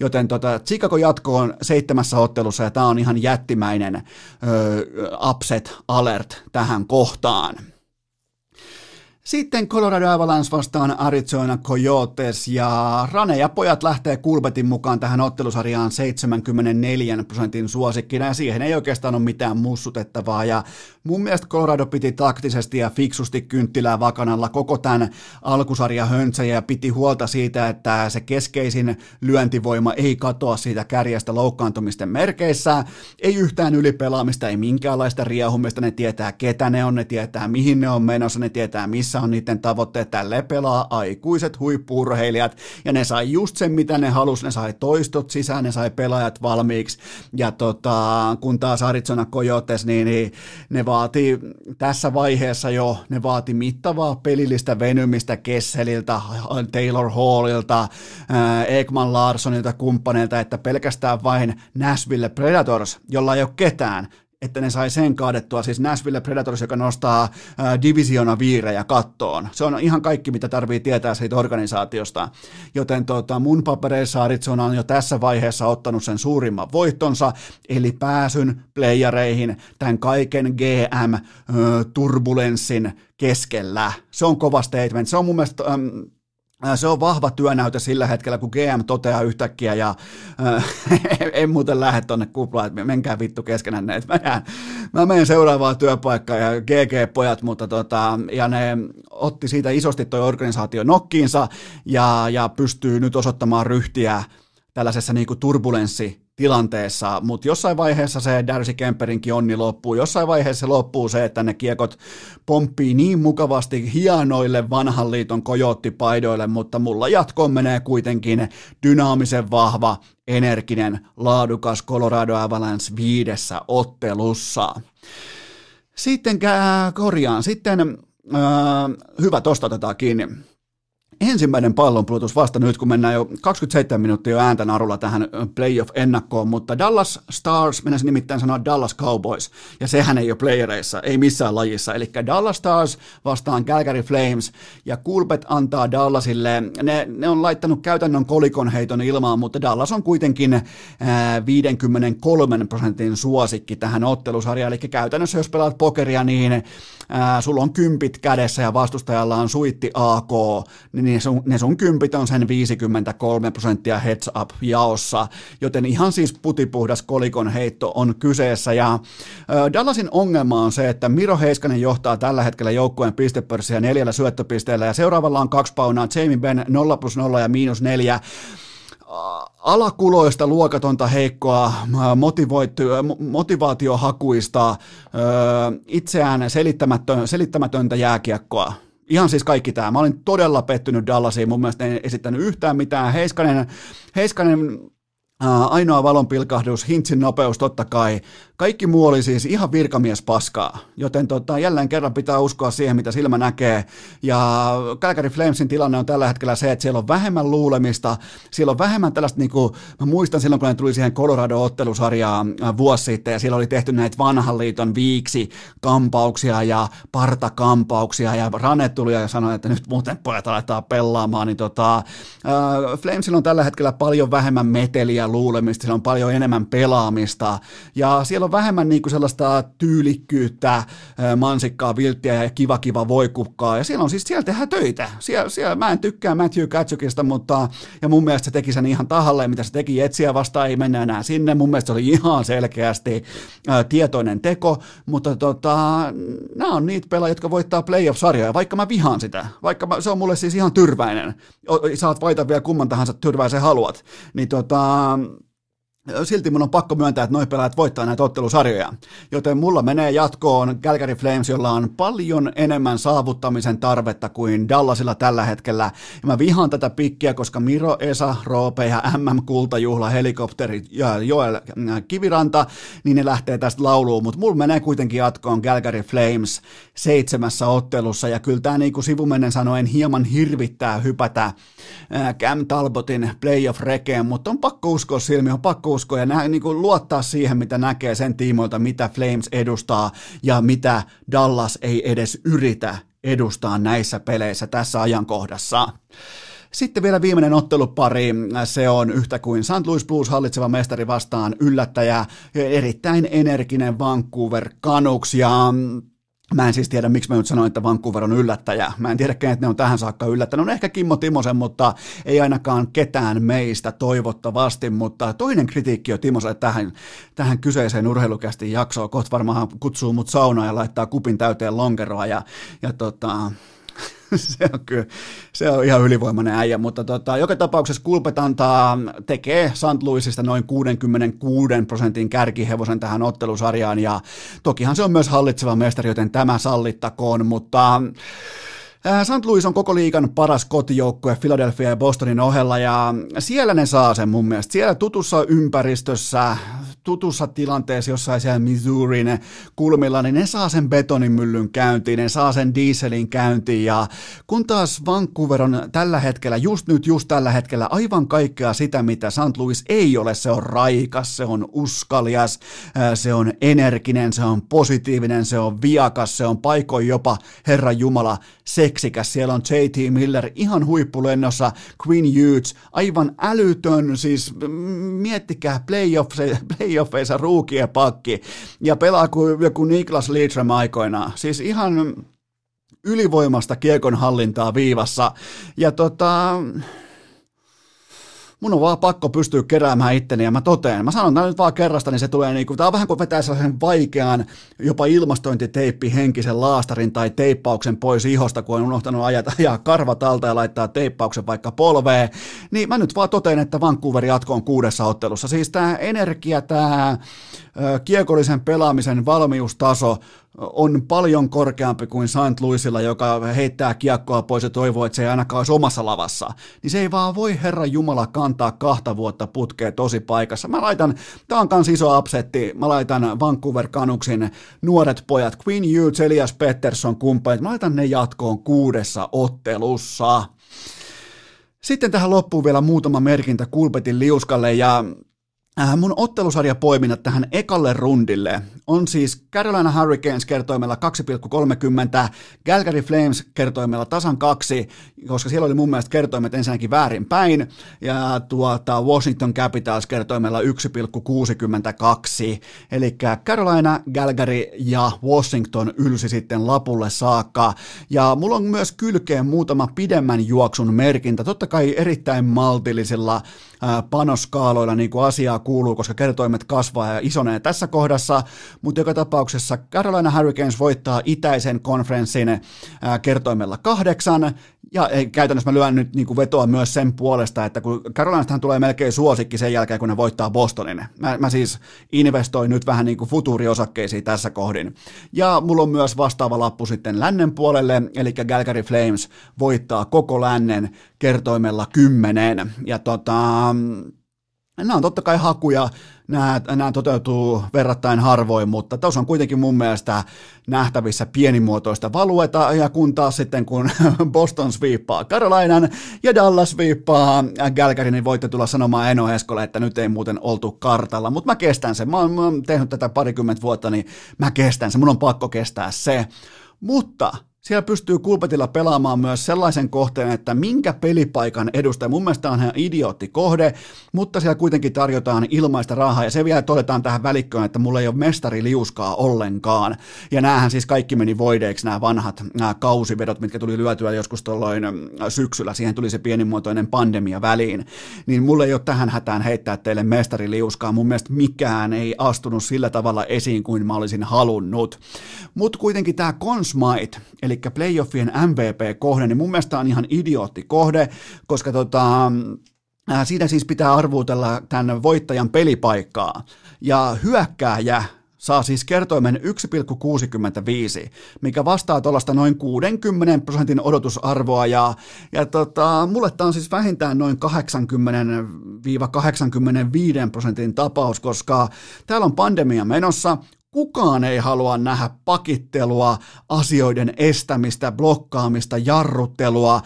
Joten tota, Chicago jatkoon seitsemässä ottelussa, ja tämä on ihan jättimäinen öö, upset alert tähän kohtaan. Sitten Colorado Avalanche vastaan Arizona Coyotes ja Rane ja pojat lähtee Kulbetin mukaan tähän ottelusarjaan 74 prosentin suosikkina ja siihen ei oikeastaan ole mitään mussutettavaa. Ja mun mielestä Colorado piti taktisesti ja fiksusti kynttilää vakanalla koko tämän alkusarja höntsäjä ja piti huolta siitä, että se keskeisin lyöntivoima ei katoa siitä kärjestä loukkaantumisten merkeissä, ei yhtään ylipelaamista, ei minkäänlaista riehumista, ne tietää ketä ne on, ne tietää mihin ne on menossa, ne tietää missä on niiden tavoitteet. Tälle pelaa aikuiset huippurheilijat ja ne sai just sen, mitä ne halusi. Ne sai toistot sisään, ne sai pelaajat valmiiksi. Ja tota, kun taas Arizona Coyotes, niin, niin ne vaati tässä vaiheessa jo, ne vaati mittavaa pelillistä venymistä Kesseliltä, Taylor Hallilta, Ekman Larsonilta, kumppaneilta, että pelkästään vain Nashville Predators, jolla ei ole ketään, että ne sai sen kaadettua, siis Nashville Predators, joka nostaa divisiona viirejä kattoon. Se on ihan kaikki, mitä tarvii tietää siitä organisaatiosta. Joten tota, mun papereissa Arizona on jo tässä vaiheessa ottanut sen suurimman voittonsa, eli pääsyn playereihin tämän kaiken GM-turbulenssin keskellä. Se on kova statement. Se on mun mielestä... se on vahva työnäyte sillä hetkellä, kun GM toteaa yhtäkkiä ja äh, (laughs) en muuten lähde tonne kuplaan, että menkää vittu keskenään. Että mä, jään, mä menen seuraavaan työpaikkaan ja GG-pojat, mutta tota, ja ne otti siitä isosti toi organisaatio nokkiinsa ja, ja pystyy nyt osoittamaan ryhtiä tällaisessa niin turbulenssi tilanteessa, mutta jossain vaiheessa se Darcy Kemperinkin onni loppuu, jossain vaiheessa loppuu se, että ne kiekot pomppii niin mukavasti hienoille vanhan liiton kojottipaidoille, mutta mulla jatkoon menee kuitenkin dynaamisen vahva, energinen, laadukas Colorado Avalanche viidessä ottelussa. Sitten korjaan, sitten äh, hyvä, tosta otetaan kiinni ensimmäinen pallonpudotus vasta nyt, kun mennään jo 27 minuuttia jo ääntä narulla tähän playoff-ennakkoon, mutta Dallas Stars, mennään nimittäin sanoa Dallas Cowboys, ja sehän ei ole playereissa, ei missään lajissa, eli Dallas Stars vastaan Calgary Flames, ja Kulpet antaa Dallasille, ne, ne on laittanut käytännön kolikon heiton ilmaan, mutta Dallas on kuitenkin ää, 53 prosentin suosikki tähän ottelusarjaan, eli käytännössä jos pelaat pokeria, niin ää, sulla on kympit kädessä ja vastustajalla on suitti AK, niin ne sun, ne sun kympit on sen 53 prosenttia heads up jaossa, joten ihan siis putipuhdas kolikon heitto on kyseessä. Ja Dallasin ongelma on se, että Miro Heiskanen johtaa tällä hetkellä joukkueen pistepörssiä neljällä syöttöpisteellä ja seuraavalla on kaksi paunaa, Jamie Benn 0 plus 0 ja miinus 4 alakuloista, luokatonta, heikkoa, motivaatiohakuista, itseään selittämätöntä jääkiekkoa. Ihan siis kaikki tämä. Mä olin todella pettynyt Dallasiin. Mun mielestä ei esittänyt yhtään mitään. Heiskanen, Heiskanen ainoa valonpilkahdus, hintsin nopeus totta kai. Kaikki muu oli siis ihan virkamies paskaa, joten tota, jälleen kerran pitää uskoa siihen, mitä silmä näkee. Ja Calgary Flamesin tilanne on tällä hetkellä se, että siellä on vähemmän luulemista, siellä on vähemmän tällaista, niin kuin, mä muistan silloin, kun ne tuli siihen Colorado-ottelusarjaan vuosi sitten, ja siellä oli tehty näitä vanhan liiton viiksi kampauksia ja partakampauksia, ja Rane tuli ja sanoi, että nyt muuten pojat aletaan pelaamaan, niin tota, äh, Flamesilla on tällä hetkellä paljon vähemmän meteliä, luulemista, siellä on paljon enemmän pelaamista ja siellä on vähemmän niin kuin sellaista tyylikkyyttä, mansikkaa, vilttiä ja kiva kiva voikukkaa ja siellä on siis, siellä tehdään töitä. Siellä, siellä, mä en tykkää Matthew Katsukista, mutta ja mun mielestä se teki sen ihan tahalleen, mitä se teki etsiä vastaan, ei mennä enää sinne. Mun mielestä se oli ihan selkeästi ää, tietoinen teko, mutta tota, nämä on niitä pelaajia, jotka voittaa playoff-sarjoja, vaikka mä vihaan sitä, vaikka mä, se on mulle siis ihan tyrväinen. Saat vaita vielä kumman tahansa tyrväisen haluat. Niin tota, Um, silti mun on pakko myöntää, että noin pelaajat voittaa näitä ottelusarjoja. Joten mulla menee jatkoon Calgary Flames, jolla on paljon enemmän saavuttamisen tarvetta kuin Dallasilla tällä hetkellä. Ja mä vihaan tätä pikkiä, koska Miro, Esa, Roope ja MM-kultajuhla, helikopteri ja Joel äh, Kiviranta, niin ne lähtee tästä lauluun. Mutta mulla menee kuitenkin jatkoon Calgary Flames seitsemässä ottelussa. Ja kyllä tämä niin kuin sivumennen sanoen hieman hirvittää hypätä äh, Cam Talbotin playoff-rekeen, mutta on pakko uskoa silmiä, on pakko uskoa ja nä, niin kuin luottaa siihen, mitä näkee sen tiimoilta, mitä Flames edustaa ja mitä Dallas ei edes yritä edustaa näissä peleissä tässä ajankohdassa. Sitten vielä viimeinen ottelupari, se on yhtä kuin St. Louis Blues hallitseva mestari vastaan yllättäjä, erittäin energinen Vancouver Canucks ja Mä en siis tiedä, miksi mä nyt sanoin, että Vancouver on yllättäjä. Mä en tiedä, kenet ne on tähän saakka yllättänyt. On ehkä Kimmo Timosen, mutta ei ainakaan ketään meistä toivottavasti. Mutta toinen kritiikki on Timoselle tähän, tähän kyseiseen urheilukästi jaksoon. Kohta varmaan kutsuu mut saunaan ja laittaa kupin täyteen lonkeroa. Ja, ja tota, (laughs) se on kyllä, se on ihan ylivoimainen äijä, mutta tota, joka tapauksessa Kulpet antaa, tekee St. Louisista noin 66 prosentin kärkihevosen tähän ottelusarjaan, ja tokihan se on myös hallitseva mestari, joten tämä sallittakoon, mutta St. Louis on koko liigan paras kotijoukkue Philadelphia ja Bostonin ohella ja siellä ne saa sen mun mielestä. Siellä tutussa ympäristössä, tutussa tilanteessa jossain siellä Missourin kulmilla, niin ne saa sen betonimyllyn käyntiin, ne saa sen dieselin käyntiin ja kun taas Vancouver on tällä hetkellä, just nyt, just tällä hetkellä aivan kaikkea sitä, mitä St. Louis ei ole, se on raikas, se on uskalias, se on energinen, se on positiivinen, se on viakas, se on paikoin jopa, Herra Jumala, se seksikäs. Siellä on JT Miller ihan huippulennossa, Queen Hughes, aivan älytön, siis miettikää playoffeissa, playoffeissa ruukien pakki ja pelaa kuin joku Niklas Lidström aikoinaan. Siis ihan ylivoimasta kiekon hallintaa viivassa. Ja tota, mun on vaan pakko pystyä keräämään itteni ja mä toteen. Mä sanon tämän nyt vaan kerrasta, niin se tulee niinku, tää on vähän kuin vetää sellaisen vaikean, jopa ilmastointiteippi henkisen laastarin tai teippauksen pois ihosta, kun on unohtanut ajata ja karvat alta ja laittaa teippauksen vaikka polveen. Niin mä nyt vaan toteen, että Vancouver jatkoon kuudessa ottelussa. Siis tää energia, tää kiekollisen pelaamisen valmiustaso on paljon korkeampi kuin St. Louisilla, joka heittää kiekkoa pois ja toivoo, että se ei ainakaan olisi omassa lavassa. Niin se ei vaan voi Herra Jumala kantaa kahta vuotta putkea tosi paikassa. Mä laitan, tää on kans iso upsetti, mä laitan Vancouver Canucksin nuoret pojat, Queen Hughes, Elias Pettersson kumppanit, mä laitan ne jatkoon kuudessa ottelussa. Sitten tähän loppuu vielä muutama merkintä Kulpetin liuskalle ja mun ottelusarja poiminnat tähän ekalle rundille on siis Carolina Hurricanes kertoimella 2,30, Calgary Flames kertoimella tasan kaksi, koska siellä oli mun mielestä kertoimet ensinnäkin väärin päin, ja tuota Washington Capitals kertoimella 1,62. Eli Carolina, Calgary ja Washington ylsi sitten lapulle saakka. Ja mulla on myös kylkeen muutama pidemmän juoksun merkintä, totta kai erittäin maltillisilla panoskaaloilla niin kuin asiaa kuuluu, koska kertoimet kasvaa ja isonee tässä kohdassa, mutta joka tapauksessa Carolina Hurricanes voittaa itäisen konferenssin kertoimella kahdeksan, ja käytännössä mä lyön nyt niin kuin vetoa myös sen puolesta, että kun Carolinastahan tulee melkein suosikki sen jälkeen, kun ne voittaa Bostonin. Mä, mä siis investoin nyt vähän niin kuin futuuriosakkeisiin tässä kohdin. Ja mulla on myös vastaava lappu sitten lännen puolelle, eli Calgary Flames voittaa koko lännen kertoimella kymmenen. Ja tota, Nämä on totta kai hakuja, nämä, nämä toteutuu verrattain harvoin, mutta tuossa on kuitenkin mun mielestä nähtävissä pienimuotoista valueta, ja kun taas sitten kun (laughs) Boston sviippaa Carolinan ja Dallas sviippaa Galgary, niin voitte tulla sanomaan Eno Eskolle, että nyt ei muuten oltu kartalla, mutta mä kestän sen, mä oon, mä oon tehnyt tätä parikymmentä vuotta, niin mä kestän sen, mun on pakko kestää se, mutta siellä pystyy kulpetilla pelaamaan myös sellaisen kohteen, että minkä pelipaikan edustaja. Mun mielestä on ihan idiootti kohde, mutta siellä kuitenkin tarjotaan ilmaista rahaa. Ja se vielä todetaan tähän välikköön, että mulla ei ole mestari liuskaa ollenkaan. Ja näähän siis kaikki meni voideiksi, nämä vanhat nämä kausivedot, mitkä tuli lyötyä joskus tuolloin syksyllä. Siihen tuli se pienimuotoinen pandemia väliin. Niin mulle ei ole tähän hätään heittää teille mestari liuskaa. Mun mielestä mikään ei astunut sillä tavalla esiin kuin mä olisin halunnut. Mutta kuitenkin tämä Consmite, eli playoffien MVP-kohde, niin mun mielestä on ihan idiootti kohde, koska tota, siitä siis pitää arvuutella tämän voittajan pelipaikkaa. Ja hyökkääjä saa siis kertoimen 1,65, mikä vastaa tuollaista noin 60 prosentin odotusarvoa, ja, ja tota, mulle tämä on siis vähintään noin 80-85 prosentin tapaus, koska täällä on pandemia menossa, Kukaan ei halua nähdä pakittelua, asioiden estämistä, blokkaamista, jarruttelua,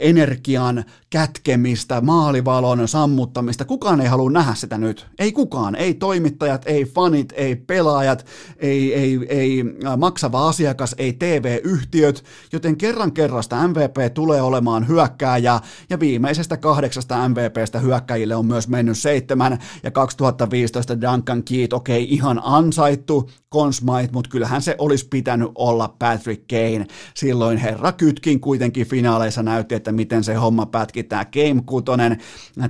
energian kätkemistä, maalivalon sammuttamista. Kukaan ei halua nähdä sitä nyt. Ei kukaan. Ei toimittajat, ei fanit, ei pelaajat, ei, ei, ei maksava asiakas, ei TV-yhtiöt. Joten kerran kerrasta MVP tulee olemaan hyökkääjä ja viimeisestä kahdeksasta MVPstä hyökkäjille on myös mennyt seitsemän ja 2015 Duncan Keat, okei okay, ihan ansaittu Consmite, mutta kyllähän se olisi pitänyt olla Patrick Kane. Silloin herra Kytkin kuitenkin finaaleissa näytti, että miten se homma pätki tämä Game 6,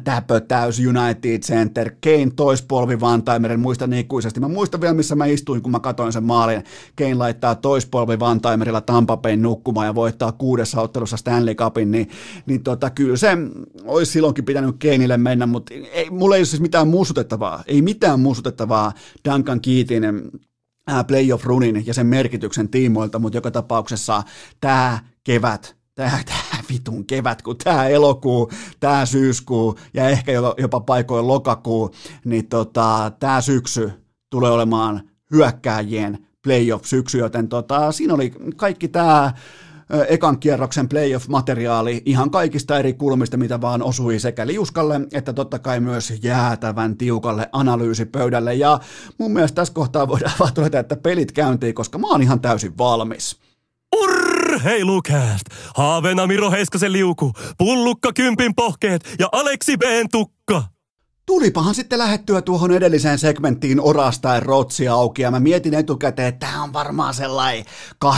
Täpö täys United Center, Kane toispolvi Vantaimeren, muistan ikuisesti. Mä muistan vielä, missä mä istuin, kun mä katoin sen maalin. Kane laittaa toispolvi Vantaimerilla Tampa Bayn nukkumaan ja voittaa kuudessa ottelussa Stanley Cupin, niin, niin tota, kyllä se olisi silloinkin pitänyt Kaneille mennä, mutta ei, mulla ei ole siis mitään muistutettavaa, ei mitään muistutettavaa Duncan Keatin playoff-runin ja sen merkityksen tiimoilta, mutta joka tapauksessa tämä kevät tämä, tämä vitun kevät, kun tämä elokuu, tämä syyskuu ja ehkä jopa paikoin lokakuu, niin tota, tämä syksy tulee olemaan hyökkääjien playoff-syksy, joten tota, siinä oli kaikki tämä ekan kierroksen playoff-materiaali ihan kaikista eri kulmista, mitä vaan osui sekä liuskalle, että totta kai myös jäätävän tiukalle analyysipöydälle. Ja mun mielestä tässä kohtaa voidaan (laughs) vaan todeta, että pelit käyntiin, koska mä oon ihan täysin valmis. Urheilukääst! Haavena Miro Heiskasen liuku, pullukka kympin pohkeet ja Aleksi B. tukka. Tulipahan sitten lähettyä tuohon edelliseen segmenttiin orastain rotsi auki ja mä mietin etukäteen, että tämä on varmaan sellainen 18-19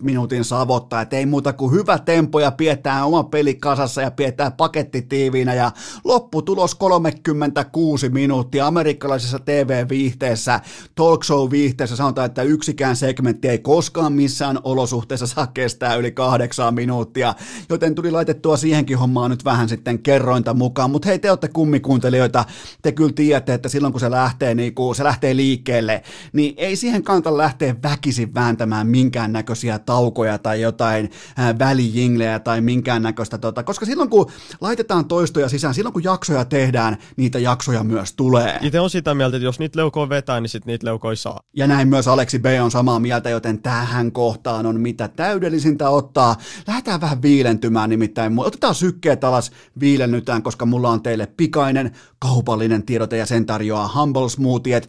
minuutin savotta, että ei muuta kuin hyvä tempo ja pidetään oma peli kasassa ja pidetään paketti tiiviinä ja lopputulos 36 minuuttia amerikkalaisessa TV-viihteessä, talk show-viihteessä sanotaan, että yksikään segmentti ei koskaan missään olosuhteessa saa kestää yli kahdeksan minuuttia, joten tuli laitettua siihenkin hommaan nyt vähän sitten kerrointa mukaan, mutta hei te olette kummikuuntelijoita, te kyllä tiedätte, että silloin kun se lähtee, niin kun se lähtee liikkeelle, niin ei siihen kannata lähteä väkisin vääntämään minkäännäköisiä taukoja tai jotain välijinglejä tai minkäännäköistä, tota, koska silloin kun laitetaan toistoja sisään, silloin kun jaksoja tehdään, niitä jaksoja myös tulee. Itse on sitä mieltä, että jos niitä leukoja vetää, niin sitten niitä leukoja saa. Ja näin myös Aleksi B on samaa mieltä, joten tähän kohtaan on mitä täydellisintä ottaa. Lähdetään vähän viilentymään nimittäin. Otetaan sykkeet alas, viilennytään, koska mulla on teille pikainen kaupallinen tiedote ja sen tarjoaa Humble Smoothiet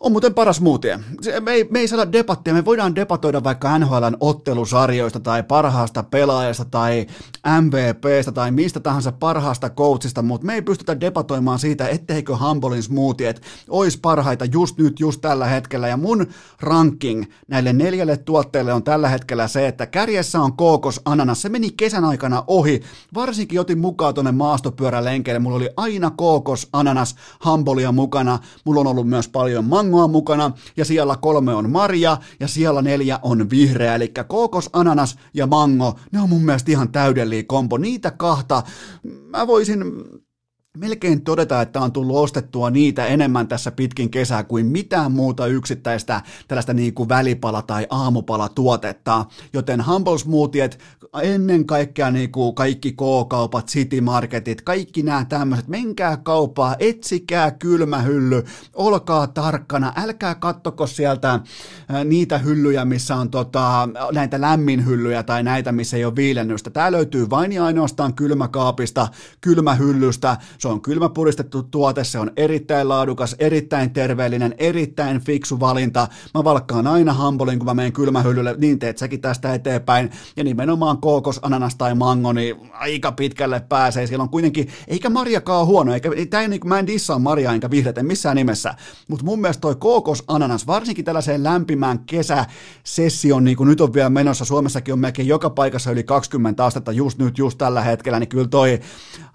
on muuten paras smoothie. Me ei, me ei saada debattia, me voidaan debatoida vaikka NHLn ottelusarjoista tai parhaasta pelaajasta tai MVPstä tai mistä tahansa parhaasta coachista, mutta me ei pystytä debatoimaan siitä, etteikö Humblein smoothiet olisi parhaita just nyt, just tällä hetkellä. Ja mun ranking näille neljälle tuotteelle on tällä hetkellä se, että kärjessä on kookos ananas. Se meni kesän aikana ohi. Varsinkin otin mukaan tuonne maastopyörälenkeille. Mulla oli aina kookos ananas Humbleia mukana. Mulla on ollut myös paljon mango mangoa mukana, ja siellä kolme on marja, ja siellä neljä on vihreä, eli kookos, ananas ja mango, ne on mun mielestä ihan täydellinen kombo. Niitä kahta mä voisin melkein todeta, että on tullut ostettua niitä enemmän tässä pitkin kesää kuin mitään muuta yksittäistä tällaista niin kuin välipala- tai aamupala-tuotetta. Joten Humble Smoothiet, ennen kaikkea niin kuin kaikki K-kaupat, City Marketit, kaikki nämä tämmöiset, menkää kauppaa, etsikää kylmähylly, olkaa tarkkana, älkää kattoko sieltä niitä hyllyjä, missä on tota, näitä lämminhyllyjä tai näitä, missä ei ole viilennystä. Tämä löytyy vain ja ainoastaan kylmäkaapista, kylmähyllystä, Se on kylmäpuristettu tuote, se on erittäin laadukas, erittäin terveellinen, erittäin fiksu valinta. Mä valkkaan aina hambolin, kun mä menen kylmähyllylle, niin teet säkin tästä eteenpäin. Ja nimenomaan kookos, ananas tai mango, niin aika pitkälle pääsee. Siellä on kuitenkin, eikä marjakaan huono, eikä, tää ei, niin, mä en dissaa marjaa enkä vihreitä missään nimessä, mutta mun mielestä toi kookos, ananas, varsinkin tällaiseen lämpimään kesäsessioon, niin kuin nyt on vielä menossa, Suomessakin on melkein joka paikassa yli 20 astetta just nyt, just tällä hetkellä, niin kyllä toi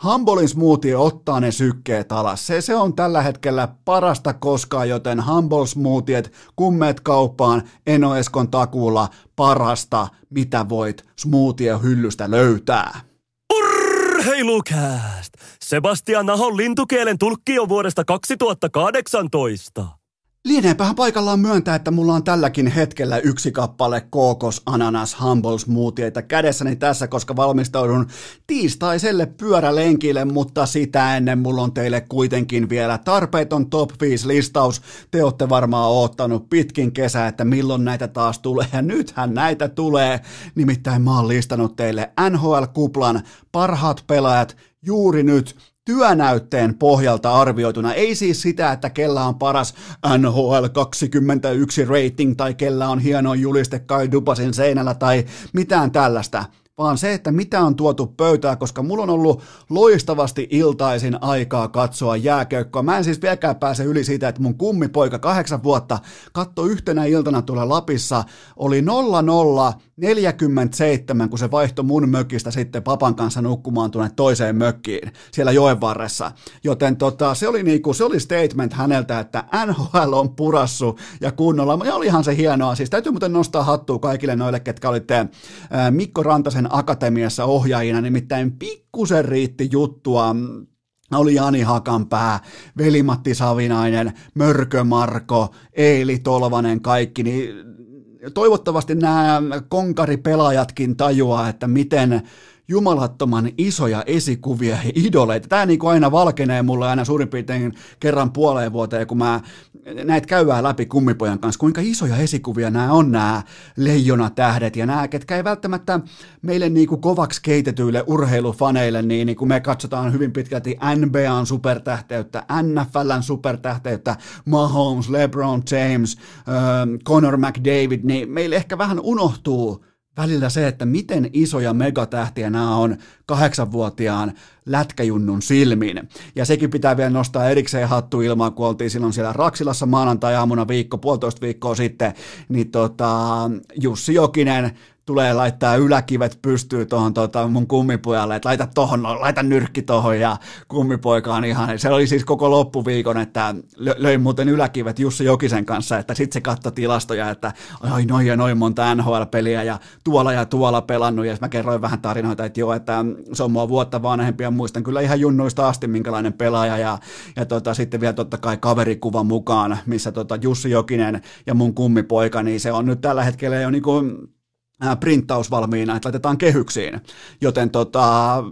Humbolin smoothie ottaa ne sykkeet alas. Se, se on tällä hetkellä parasta koskaan, joten Humble smoothiet, kummeet kauppaan, Eno Eskon takuulla parasta, mitä voit smoothie hyllystä löytää. Urheilukääst! Sebastian Nahon lintukielen tulkki on vuodesta 2018. Lieneepähän paikallaan myöntää, että mulla on tälläkin hetkellä yksi kappale kookos, ananas, humble smoothieita kädessäni tässä, koska valmistaudun tiistaiselle pyörälenkille, mutta sitä ennen mulla on teille kuitenkin vielä tarpeeton top 5 listaus. Te olette varmaan oottanut pitkin kesää, että milloin näitä taas tulee, ja nythän näitä tulee. Nimittäin mä oon listannut teille NHL-kuplan parhaat pelaajat juuri nyt työnäytteen pohjalta arvioituna. Ei siis sitä, että kellä on paras NHL 21 rating tai kellä on hieno juliste Kai Dupasin seinällä tai mitään tällaista vaan se, että mitä on tuotu pöytää, koska mulla on ollut loistavasti iltaisin aikaa katsoa jääköykkoa. Mä en siis vieläkään pääse yli siitä, että mun kummipoika kahdeksan vuotta katto yhtenä iltana tuolla Lapissa, oli 0047, kun se vaihtoi mun mökistä sitten papan kanssa nukkumaan tuonne toiseen mökkiin siellä joen varressa. Joten tota, se, oli niinku, se oli statement häneltä, että NHL on purassu ja kunnolla. Ja olihan se hienoa. Siis täytyy muuten nostaa hattua kaikille noille, ketkä olitte Mikko Rantasen Ilveksen akatemiassa ohjaajina, nimittäin pikkusen riitti juttua. Oli Jani Hakanpää, Veli-Matti Savinainen, Mörkö Marko, Eili Tolvanen, kaikki, niin toivottavasti nämä konkaripelaajatkin tajuaa, että miten jumalattoman isoja esikuvia ja idoleita. Tämä niin kuin aina valkenee mulle aina suurin piirtein kerran puoleen vuoteen, kun mä näitä käydään läpi kummipojan kanssa, kuinka isoja esikuvia nämä on nämä leijonatähdet ja nämä, ketkä ei välttämättä meille niin kuin kovaksi keitetyille urheilufaneille, niin, niin kuin me katsotaan hyvin pitkälti NBAn supertähteyttä, NFLn supertähteyttä, Mahomes, LeBron James, äh, Conor McDavid, niin meille ehkä vähän unohtuu välillä se, että miten isoja megatähtiä nämä on kahdeksanvuotiaan lätkäjunnun silmiin. Ja sekin pitää vielä nostaa erikseen hattu ilmaan, kun oltiin silloin siellä Raksilassa maanantai-aamuna viikko, puolitoista viikkoa sitten, niin tota, Jussi Jokinen tulee laittaa yläkivet pystyy tuohon tota, mun kummipojalle, että laita tohon, laita nyrkki tohon ja kummipoika on ihan, se oli siis koko loppuviikon, että löin muuten yläkivet Jussi Jokisen kanssa, että sitten se katsoi tilastoja, että oi noin ja noin monta NHL-peliä ja tuolla ja tuolla pelannut. Ja mä kerroin vähän tarinoita, että joo, että se on mua vuotta vanhempi ja muistan kyllä ihan junnuista asti minkälainen pelaaja. Ja, ja tota, sitten vielä totta kai kaverikuva mukaan, missä tota Jussi Jokinen ja mun kummipoika, niin se on nyt tällä hetkellä jo niin kuin printtaus valmiina, että laitetaan kehyksiin. Joten tota,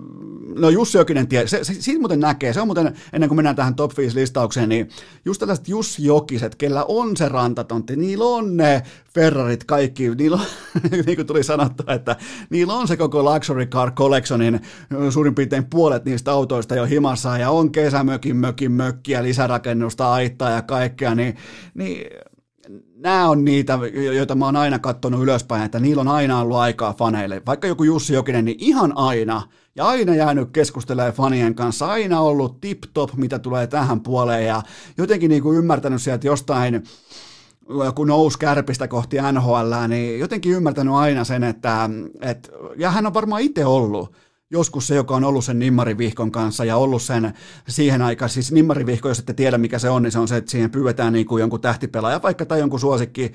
no Jussi Jokinen, tie, se, se, siitä muuten näkee, se on muuten, ennen kuin mennään tähän top 5 listaukseen, niin just tällaiset Jussi Jokiset, kellä on se rantatontti, niillä on ne Ferrarit kaikki, niillä on, (laughs) niin kuin tuli sanottua, että niillä on se koko Luxury Car Collectionin suurin piirtein puolet niistä autoista jo himassa, ja on kesämökin, mökin, mökkiä, lisärakennusta, aittaa ja kaikkea, niin, niin nämä on niitä, joita mä oon aina katsonut ylöspäin, että niillä on aina ollut aikaa faneille. Vaikka joku Jussi Jokinen, niin ihan aina, ja aina jäänyt keskustelemaan fanien kanssa, aina ollut tip-top, mitä tulee tähän puoleen, ja jotenkin niin kuin ymmärtänyt sieltä jostain, kun nousi kärpistä kohti NHL, niin jotenkin ymmärtänyt aina sen, että, että ja hän on varmaan itse ollut, joskus se, joka on ollut sen nimmarivihkon kanssa ja ollut sen siihen aikaan, siis nimmarivihko, jos ette tiedä mikä se on, niin se on se, että siihen pyydetään niin kuin jonkun tähtipelaaja vaikka tai jonkun suosikki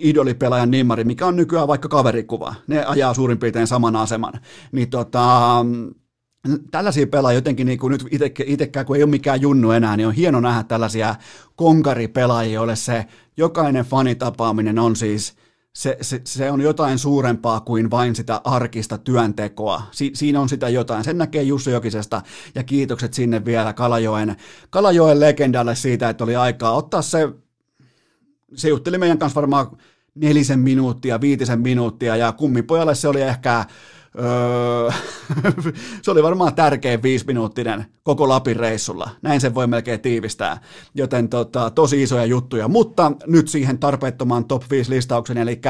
idolipelaajan nimmari, mikä on nykyään vaikka kaverikuva. Ne ajaa suurin piirtein saman aseman. Niin tota, tällaisia pelaajia jotenkin niin kuin nyt itsekään, kun ei ole mikään junnu enää, niin on hieno nähdä tällaisia konkaripelaajia, joille se jokainen fanitapaaminen on siis – se, se, se on jotain suurempaa kuin vain sitä arkista työntekoa. Si, siinä on sitä jotain. Sen näkee Jussi Jokisesta ja kiitokset sinne vielä Kalajoen, Kalajoen legendalle siitä, että oli aikaa ottaa se, se jutteli meidän kanssa varmaan nelisen minuuttia, viitisen minuuttia ja kummipojalle se oli ehkä Öö, (laughs) se oli varmaan tärkein viisiminuuttinen koko Lapin reissulla. Näin sen voi melkein tiivistää. Joten tota, tosi isoja juttuja. Mutta nyt siihen tarpeettomaan top 5 listauksen, eli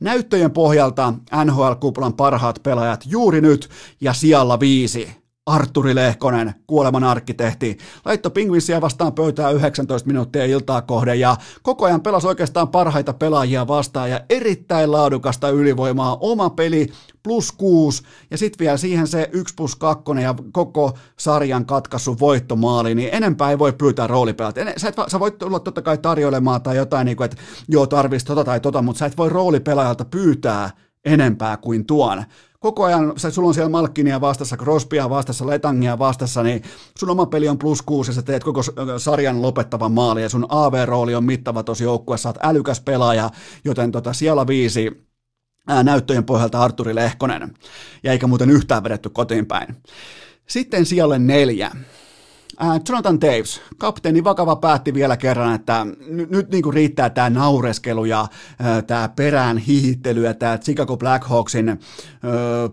näyttöjen pohjalta NHL-kuplan parhaat pelaajat juuri nyt ja siellä viisi Arturi Lehkonen, kuoleman arkkitehti, laittoi Pingvinsiä vastaan pöytää 19 minuuttia iltaa kohden ja koko ajan pelasi oikeastaan parhaita pelaajia vastaan ja erittäin laadukasta ylivoimaa, oma peli plus 6 ja sitten vielä siihen se 1 plus 2 ja koko sarjan katkassu voittomaali, niin enempää ei voi pyytää roolipelät. Sä, et, sä voit tulla totta kai tarjoilemaan tai jotain, niin että joo tarvitsisi tota tai tota, mutta sä et voi roolipelaajalta pyytää enempää kuin tuon koko ajan, sä, sulla on siellä Malkkinia vastassa, Crosbya vastassa, Letangia vastassa, niin sun oma peli on plus kuusi ja sä teet koko sarjan lopettavan maali ja sun AV-rooli on mittava tosi joukkueessa, sä oot älykäs pelaaja, joten tota, siellä viisi ää, näyttöjen pohjalta Arturi Lehkonen, ja eikä muuten yhtään vedetty kotiin päin. Sitten siellä neljä. Äh, Jonathan Daves, kapteeni vakava päätti vielä kerran, että nyt, nyt niin kuin riittää tämä naureskelu ja äh, tämä perään hiihittely ja tämä Chicago Blackhawksin äh,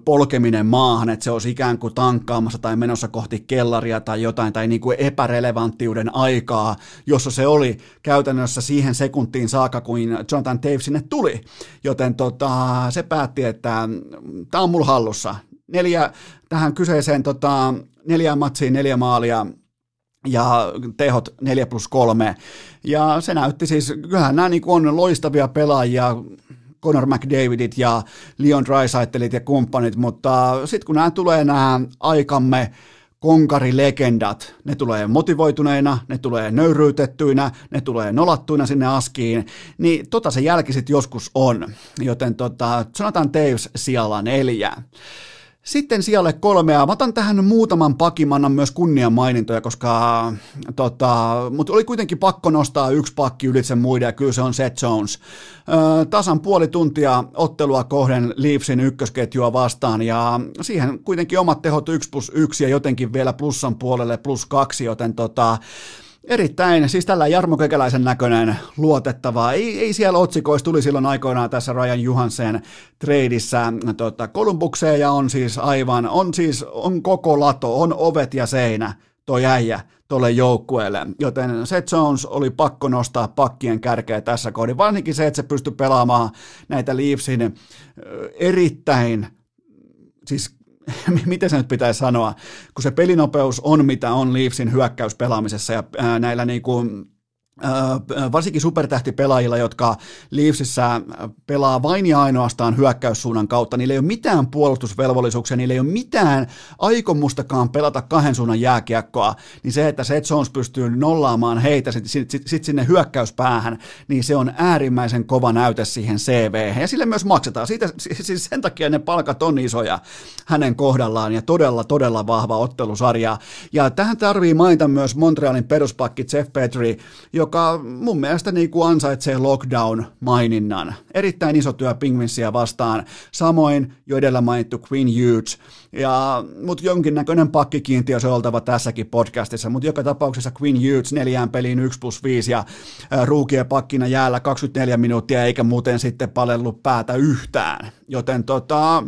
polkeminen maahan, että se olisi ikään kuin tankkaamassa tai menossa kohti kellaria tai jotain tai niin kuin epärelevanttiuden aikaa, jossa se oli käytännössä siihen sekuntiin saakka, kuin Jonathan Daves sinne tuli. Joten tota, se päätti, että tämä on mulla hallussa. Neljä, tähän kyseiseen tota, neljään matsiin neljä maalia, ja tehot 4 plus 3. Ja se näytti siis, kyllähän nämä niin on loistavia pelaajia, Conor McDavidit ja Leon Dreisaitelit ja kumppanit, mutta sitten kun nämä tulee nämä aikamme konkarilegendat, ne tulee motivoituneina, ne tulee nöyryytettyinä, ne tulee nolattuina sinne askiin, niin tota se jälki sitten joskus on. Joten tota, sanotaan Taves siellä neljä. Sitten sijalle kolmea. Mä otan tähän muutaman pakin, mä annan myös kunniamainintoja, koska tota, mutta oli kuitenkin pakko nostaa yksi pakki ylitse muiden, ja kyllä se on Seth Jones. Ö, tasan puoli tuntia ottelua kohden Leafsin ykkösketjua vastaan, ja siihen kuitenkin omat tehot 1 plus 1 ja jotenkin vielä plussan puolelle plus 2, joten tota, Erittäin, siis tällä Jarmo Kekäläisen näköinen luotettava. Ei, ei siellä otsikoissa tuli silloin aikoinaan tässä Ryan Johansen treidissä tota, Kolumbukseen ja on siis aivan, on siis, on koko lato, on ovet ja seinä toi äijä tuolle joukkueelle. Joten Seth Jones oli pakko nostaa pakkien kärkeä tässä kohdin. Varsinkin se, että se pystyi pelaamaan näitä Leafsin erittäin siis (laughs) miten se nyt pitäisi sanoa, kun se pelinopeus on mitä on Leafsin hyökkäyspelaamisessa ja näillä niin kuin varsinkin supertähtipelaajilla, jotka Leafsissä pelaa vain ja ainoastaan hyökkäyssuunnan kautta, niillä ei ole mitään puolustusvelvollisuuksia, niillä ei ole mitään aikomustakaan pelata kahden suunnan jääkiekkoa, niin se, että Seth Jones pystyy nollaamaan heitä sitten sit, sit, sit sinne hyökkäyspäähän, niin se on äärimmäisen kova näyte siihen CV. Ja sille myös maksetaan. Siitä, siis sen takia ne palkat on isoja hänen kohdallaan ja todella, todella vahva ottelusarja. Ja tähän tarvii mainita myös Montrealin peruspakki Jeff Petri, joka mun mielestä niin kuin ansaitsee lockdown-maininnan. Erittäin iso työ Pingvinsiä vastaan, samoin jo edellä mainittu Queen Hughes, ja, mutta jonkinnäköinen pakkikiintiö se oltava tässäkin podcastissa, mutta joka tapauksessa Queen Hughes neljään peliin 1 plus 5 ja ruukien pakkina jäällä 24 minuuttia eikä muuten sitten palellut päätä yhtään, joten tota,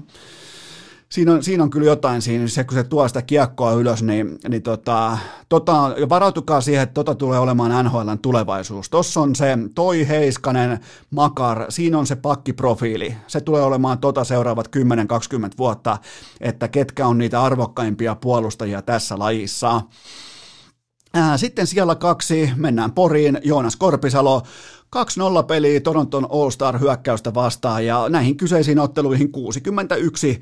siinä on, siinä on kyllä jotain siinä, se, kun se tuo sitä kiekkoa ylös, niin, niin tota, tota, varautukaa siihen, että tota tulee olemaan NHLn tulevaisuus. Tuossa on se Toi Heiskanen, Makar, siinä on se pakkiprofiili. Se tulee olemaan tota seuraavat 10-20 vuotta, että ketkä on niitä arvokkaimpia puolustajia tässä lajissa. Sitten siellä kaksi, mennään Poriin, Joonas Korpisalo, 2-0 peliä Toronton All-Star hyökkäystä vastaan ja näihin kyseisiin otteluihin 61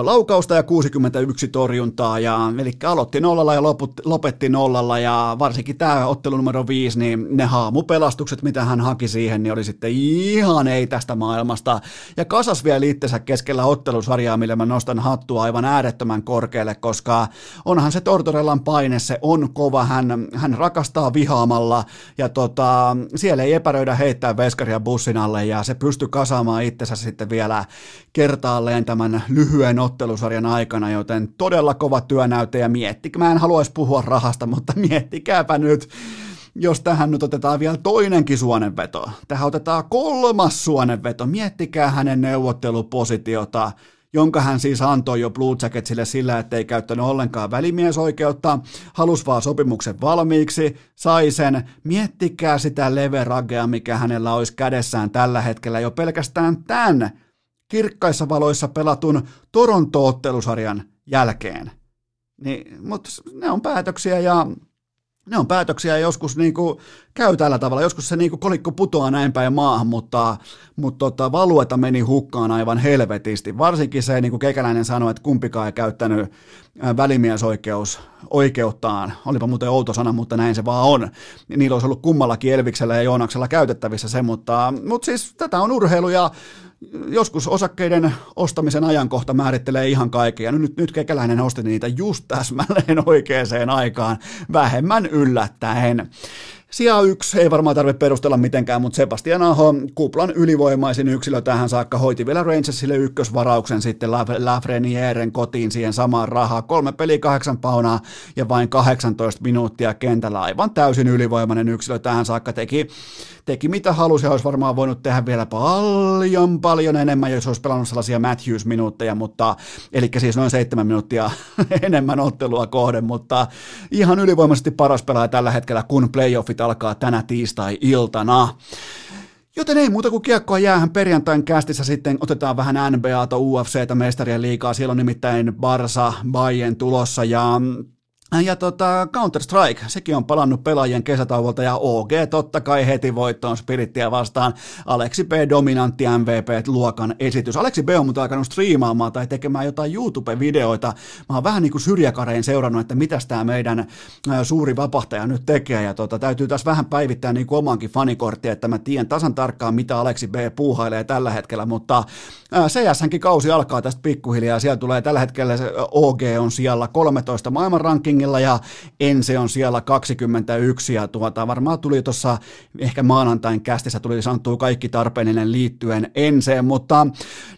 laukausta ja 61 torjuntaa, ja, eli aloitti nollalla ja loput, lopetti nollalla, ja varsinkin tämä ottelu numero 5, niin ne haamupelastukset, mitä hän haki siihen, niin oli sitten ihan ei tästä maailmasta, ja kasas vielä itsensä keskellä ottelusarjaa, millä mä nostan hattua aivan äärettömän korkealle, koska onhan se Tortorellan paine, se on kova, hän, hän rakastaa vihaamalla, ja tota, siellä ei epäröidä heittää veskaria bussin alle, ja se pystyy kasaamaan itsensä sitten vielä kertaalleen tämän lyhyen ottelusarjan aikana, joten todella kova työnäyte ja miettikää, mä en haluaisi puhua rahasta, mutta miettikääpä nyt, jos tähän nyt otetaan vielä toinenkin suonenveto, tähän otetaan kolmas suonenveto, miettikää hänen neuvottelupositiota jonka hän siis antoi jo Blue Jacketsille sillä, ettei käyttänyt ollenkaan välimiesoikeutta, halusi vaan sopimuksen valmiiksi, sai sen, miettikää sitä leveragea, mikä hänellä olisi kädessään tällä hetkellä jo pelkästään tämän kirkkaissa valoissa pelatun Toronto-ottelusarjan jälkeen. Niin, mutta ne on päätöksiä ja ne on päätöksiä joskus niin kuin käy tällä tavalla. Joskus se niin kuin kolikko putoaa näin päin maahan, mutta, mutta tota, valueta meni hukkaan aivan helvetisti. Varsinkin se, niin kuin Kekäläinen sanoi, että kumpikaan ei käyttänyt välimiesoikeus oikeuttaan. Olipa muuten outo sana, mutta näin se vaan on. Niillä olisi ollut kummallakin Elviksellä ja Joonaksella käytettävissä se, mutta, mutta siis tätä on urheilu ja joskus osakkeiden ostamisen ajankohta määrittelee ihan kaiken, ja nyt, nyt kekäläinen osti niitä just täsmälleen oikeaan aikaan, vähemmän yllättäen. Sija yksi ei varmaan tarvitse perustella mitenkään, mutta Sebastian Aho, kuplan ylivoimaisin yksilö tähän saakka, hoiti vielä Rangersille ykkösvarauksen sitten Lafrenieren kotiin siihen samaan rahaa. Kolme peli kahdeksan paunaa ja vain 18 minuuttia kentällä. Aivan täysin ylivoimainen yksilö tähän saakka teki, teki mitä halusi ja olisi varmaan voinut tehdä vielä paljon, paljon enemmän, jos olisi pelannut sellaisia Matthews-minuutteja, mutta eli siis noin seitsemän minuuttia (laughs) enemmän ottelua kohden, mutta ihan ylivoimaisesti paras pelaaja tällä hetkellä, kun playoffit alkaa tänä tiistai-iltana. Joten ei muuta kuin kiekkoa jäähän perjantain kästissä sitten otetaan vähän NBAta, UFCtä, mestarien liikaa. Siellä on nimittäin Barsa, Bayern tulossa ja ja tota, Counter-Strike, sekin on palannut pelaajien kesätauolta ja OG totta kai heti voittoon Spirittiä vastaan. Aleksi B. dominantti MVP-luokan esitys. Aleksi B. on mutta alkanut striimaamaan tai tekemään jotain YouTube-videoita. Mä oon vähän niin kuin syrjäkarein seurannut, että mitä tämä meidän suuri vapahtaja nyt tekee. Ja tota, täytyy taas vähän päivittää niin kuin omankin fanikorttia, että mä tiedän tasan tarkkaan, mitä Aleksi B. puuhailee tällä hetkellä. Mutta CS-hänkin kausi alkaa tästä pikkuhiljaa. Siellä tulee tällä hetkellä se OG on siellä 13 maailman rankingilla ja Ense on siellä 21 ja tuota, varmaan tuli tuossa ehkä maanantain kästissä tuli sanottua kaikki tarpeellinen liittyen Enseen, mutta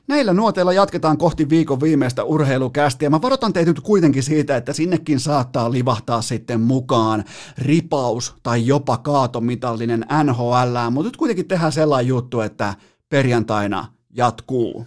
näillä nuoteilla jatketaan kohti viikon viimeistä urheilukästiä. Mä varoitan teitä nyt kuitenkin siitä, että sinnekin saattaa livahtaa sitten mukaan ripaus tai jopa kaatomitallinen NHL, mutta nyt kuitenkin tehdään sellainen juttu, että perjantaina jatkuu.